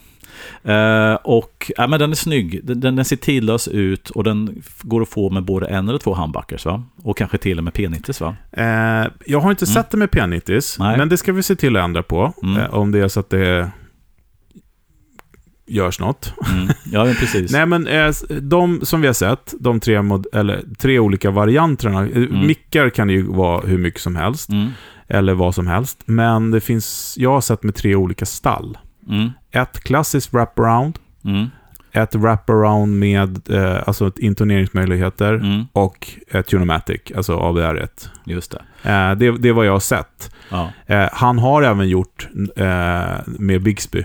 Eh, och ja, men den är snygg, den, den, ser tidlös ut och den går att få med både en eller två handbackers va? Och kanske till och med P90 va? Eh, jag har inte sett det med P90s, Nej. men det ska vi se till att ändra på. Mm. Om det är så att det görs något. Mm. Ja, men precis. Nej, men eh, de som vi har sett, de tre, mod- eller, tre olika varianterna. eh, Mm. Mickar kan ju vara hur mycket som helst, Mm. eller vad som helst. Men det finns, jag har sett med tre olika stall. Mm. Ett klassiskt wraparound, Mm. ett wraparound med eh, alltså intoneringsmöjligheter Mm. och ett Tunomatic, alltså AVR1. Just det. Eh, det, det är vad jag har sett. Ja. Eh, han har även gjort eh, med Bixby.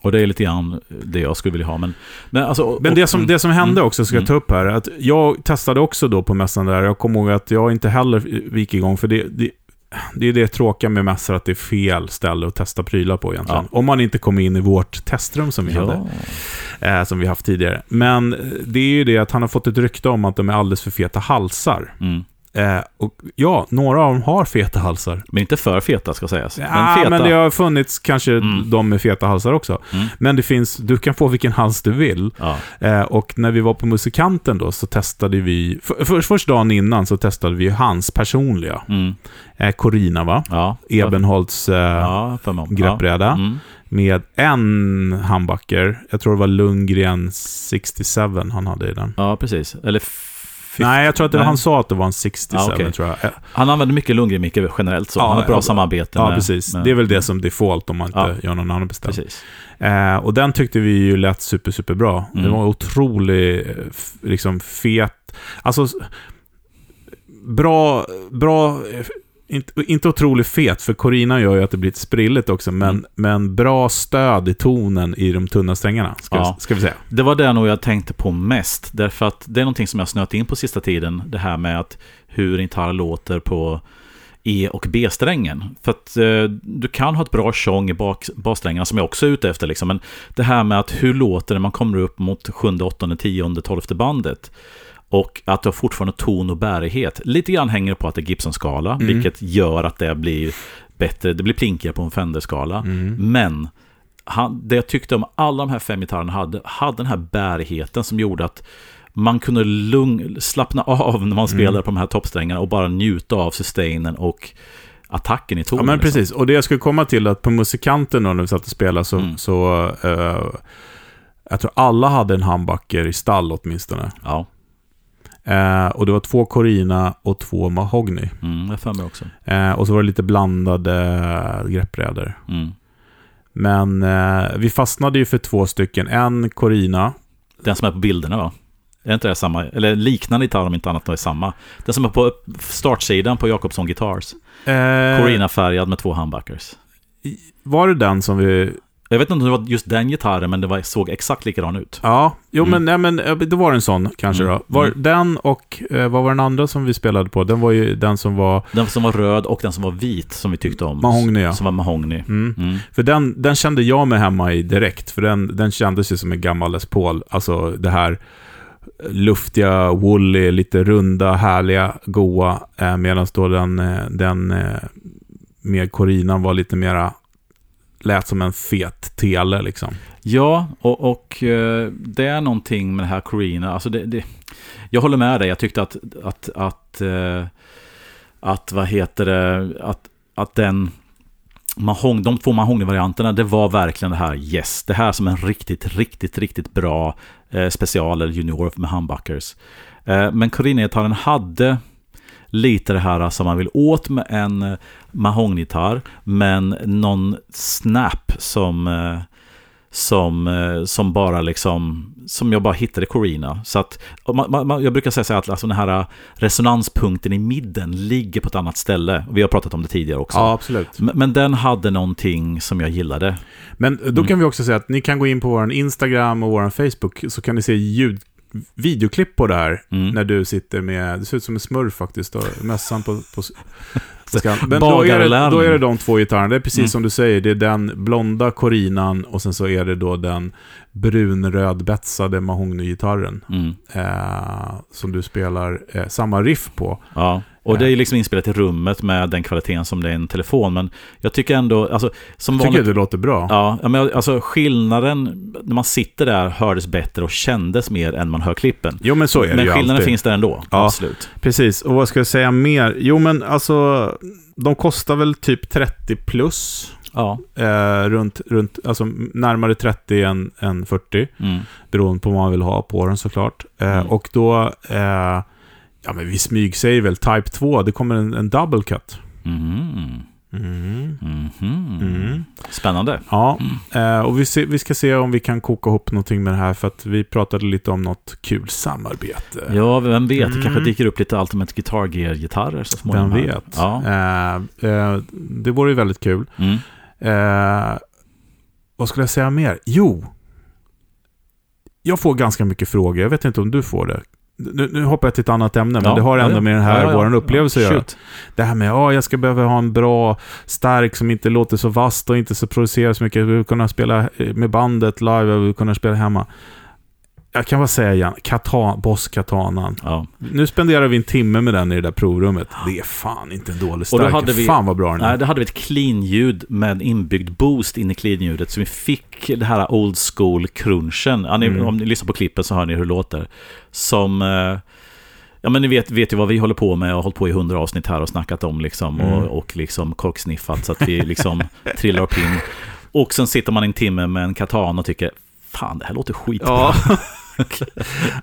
Mm. Och det är lite grann det jag skulle vilja ha. Men, men, alltså, Men och- det som, det som hände Mm. också, ska jag Mm. ta upp här, att jag testade också då på mässan där. Jag kommer ihåg att jag inte heller gick igång, för det, det, det är det tråkiga med mässor, att det är fel ställe att testa prylar på egentligen. Ja. Om man inte kommer in i vårt testrum som vi hade, Ja. eh, som vi haft tidigare. Men eh, det är ju det att han har fått ett rykte om att de är alldeles för feta halsar. Mm. Eh, och ja, några av dem har feta halsar. Men inte för feta ska sägas. Ja, men feta. men det har funnits kanske Mm. de med feta halsar också. Mm. Men det finns, du kan få vilken hals du vill. Ja. Eh, och när vi var på Musikanten då så testade vi, för, för, först dagen innan så testade vi hans personliga. Mm. Eh, Corina va? Ja. Ebenholts eh, Ja, greppbräda. Mm. Med en handbacker. Jag tror det var Lundgren 67 han hade i den. ja, precis. Eller Nej, jag tror att det var, han sa att det var en 67 Ja, okej. tror jag. Han använder mycket Lundgren-mickar generellt så. Ja, han har bra ja, samarbete Ja, med... precis. med- Det är väl det som default om man inte Ja. gör någon annan beställning. Eh, och den tyckte vi ju lät super, super bra. Mm. Det var otroligt eh, liksom fet. Alltså, bra, bra, eh, inte, inte otroligt fet, för Corina gör ju att det blir lite sprilligt också, men, Mm. men bra stöd i tonen i de tunna strängarna, ska, Ja. ska vi säga. Det var det nog jag tänkte på mest. Därför att det är någonting som jag snöat in på sista tiden. Det här med att hur en gitarr låter på E och B-strängen. För att eh, du kan ha ett bra tjong i bak, bassträngarna som jag också är ute efter. Liksom. Men det här med att hur låter det när man kommer upp mot sjunde, åttonde, tionde, tolfte bandet. Och att du har fortfarande ton och bärighet. Lite grann hänger det på att det är Gibson-skala, Mm. vilket gör att det blir bättre. Det blir plinkigare på en Fender-skala. Mm. Men han, det jag tyckte om alla de här fem gitarrerna hade, hade den här bärigheten som gjorde att man kunde lugn, slappna av när man Mm. spelade på de här toppsträngarna och bara njuta av sustainen och attacken i tonen. Ja, men liksom. precis. Och det jag skulle komma till att på musikanten då, när vi satt och spelade, så, Mm. så eh, jag tror alla hade en handbacker i stall åtminstone. Ja, Eh, och det var två Corina och två Mahogny. mm, jag för mig också. Eh, och så var det lite blandade greppbrädor. Mm. Men eh, vi fastnade ju för två stycken. En Corina. Den som är på bilderna va? Är inte det samma? Eller liknande gitarr om inte annat är samma. Den som är på startsidan på Jakobsson Guitars. Eh, Corina-färgad med två humbuckers. Var det den som vi... Jag vet inte om det var just den gitarren, men det var, såg exakt likadan ut. Ja, jo Mm. men, nej, men eh, det var en sån kanske Mm. då. Var Mm. Den och eh, vad var den andra som vi spelade på? Den var ju den som var Den som var röd och den som var vit, som vi tyckte om. Mahogny. Ja. Som var mahogny. Mm. Mm. För den, den kände jag mig hemma i direkt, för den, den kändes ju som en gammal Les Paul. Alltså det här luftiga, woolly, lite runda, härliga, goa. Eh, Medan då den, eh, den eh, med Corinan var lite mera, lät som en fet tele liksom. Ja, och, och eh, det är någonting med det här Corina. Alltså det, det, jag håller med dig. Jag tyckte att, att, att, eh, att vad heter det, att, att den mahong, de två mahognyvarianterna, det var verkligen det här yes. Det här som en riktigt, riktigt, riktigt bra eh, special eller junior med humbuckers. Eh, men Corina-gitarren hade lite det här som man vill åt med en eh, mahognygitarr, men någon snap som, eh, som, eh, som bara liksom som jag bara hittade Corina. Så att, man, man, jag brukar säga att alltså den här resonanspunkten i midden ligger på ett annat ställe. Vi har pratat om det tidigare också. Ja, absolut. Men, men den hade någonting som jag gillade. Men då kan vi också säga att ni kan gå in på vår Instagram och vår Facebook så kan ni se ljud videoklipp på det här. Mm. När du sitter med, det ser ut som en smurf faktiskt, och mössan på... på men då är, det, då är det de två gitarrerna. Det är precis Mm. som du säger, det är den blonda Corinan och sen så är det då den brunrödbetsade mahognygitarren. Mm. Eh, som du spelar eh, samma riff på. Ja, och det är liksom inspelat i rummet med den kvaliteten som det är en telefon. Men jag tycker ändå, alltså, som Jag tycker vanligt, det låter bra. Ja, ja, men alltså skillnaden när man sitter där hördes bättre och kändes mer än man hör klippen. Jo, men så är det Men ju skillnaden alltid. finns där ändå, Ja. absolut. Precis, och vad ska jag säga mer? Jo, men alltså, de kostar väl typ 30 plus. Ja. Eh, runt, runt, alltså närmare 30 än, än 40. Mm. Beroende på vad man vill ha på den såklart. Eh, Mm. Och då, eh, ja men vi smygsäger väl Type 2, det kommer en, en double cut. Mhm. Mm. Mhm. Mm. Spännande. Ja, eh, och vi, se, vi ska se om vi kan koka ihop någonting med det här för att vi pratade lite om något kul samarbete. Ja, vem vet, det Mm. kanske dyker upp lite Ultimate Guitar Gear-gitarrer så småningom. Vem vet? Ja. Eh, eh, det vore ju väldigt kul. Mm. Eh, vad skulle jag säga mer? Jo. Jag får ganska mycket frågor. Jag vet inte om du får det. Nu, nu hoppar jag till ett annat ämne, men Ja, det har ändå ja, med den här, ja, vår upplevelse att göra. Det här med, ja, jag ska behöva ha en bra stärk som inte låter så vast och inte så producerar så mycket. Jag vill kunna spela eh, med bandet live, jag vill kunna spela hemma. Jag kan bara säga igen, Katan, Boss Katanan. Ja. Nu spenderar vi en timme med den i det där provrummet. Det är fan inte en dålig Och då hade vi- Fan vad bra den är. Nej, då hade vi ett clean-ljud med inbyggd boost in i clean-ljudet. Så vi fick det här old school crunchen. Ja, Mm. Om ni lyssnar på klippen så hör ni hur det låter. Som... eh, Ja men ni vet, vet ju vad vi håller på med och har hållit på i hundra avsnitt här och snackat om liksom. Mm. Och, och liksom korksniffat så att vi liksom trillar upp in. Och sen sitter man en timme med en katan och tycker Fan, det här låter skitbra. Ja.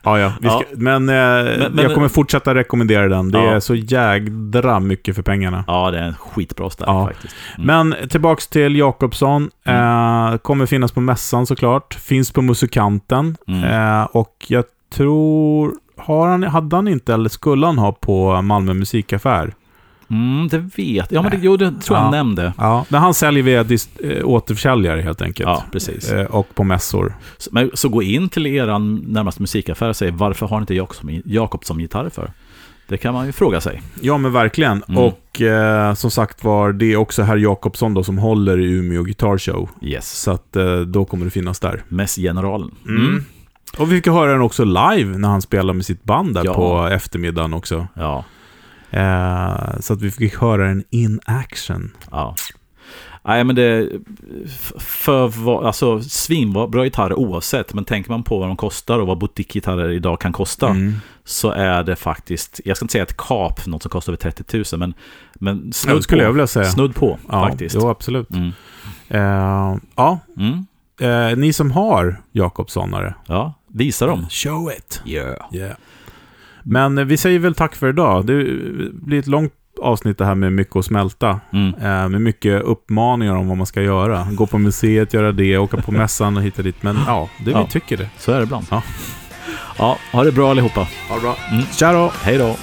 ja, ja. Ska, Ja. Men, eh, men- jag kommer fortsätta rekommendera den. Det Ja. är så jädra mycket för pengarna. Ja, det är en skitbra stark Ja. faktiskt. Mm. Men tillbaks till Jakobsson. Eh, kommer finnas på mässan såklart. Finns på Musikanten. Mm. Eh, och jag tror... Har han, hade han inte, eller skulle han ha på Malmö musikaffär? Mm, det vet jag. Ja, men det, jo, det tror jag Ja. han nämnde. Ja, men han säljer via dis- eh, återförsäljare helt enkelt. Ja, precis. Eh, och på mässor. Så, men, så gå in till er närmaste musikaffär och säg varför har ni inte Jakobsson, Jakobsson gitarrer för? Det kan man ju fråga sig. Ja, men verkligen. Mm. Och eh, som sagt var, det är också herr Jakobsson då som håller i Umeå Guitar Show. Yes. Så att eh, då kommer det finnas där. Mässgeneralen. Mm. Och vi fick höra den också live när han spelade med sitt band där Ja. på eftermiddagen också. Ja. Eh, så att vi fick höra den in action. ja. Nej, men det... För alltså svinbra gitarrer oavsett, men tänker man på vad de kostar och vad boutiquegitarrer idag kan kosta, Mm. så är det faktiskt, jag ska inte säga ett kap, något som kostar över 30 000, men, men snudd skulle på. jag vilja säga. Snudd på, Ja, faktiskt. Jo, absolut. Mm. Eh, ja, Mm. eh, ni som har Jakobssonare. Ja, visa dem. Show it. Yeah. Yeah. Men vi säger väl tack för idag. Det blir ett långt avsnitt det här med mycket att smälta. Mm. Eh, med mycket uppmaningar om vad man ska göra. Gå på museet, göra det, åka på mässan och hitta dit. Men ja, det Ja. vi tycker det. Så är det ibland. Ja. Ja, ha det bra allihopa. Ha det bra. Mm. Tja då! Hej då.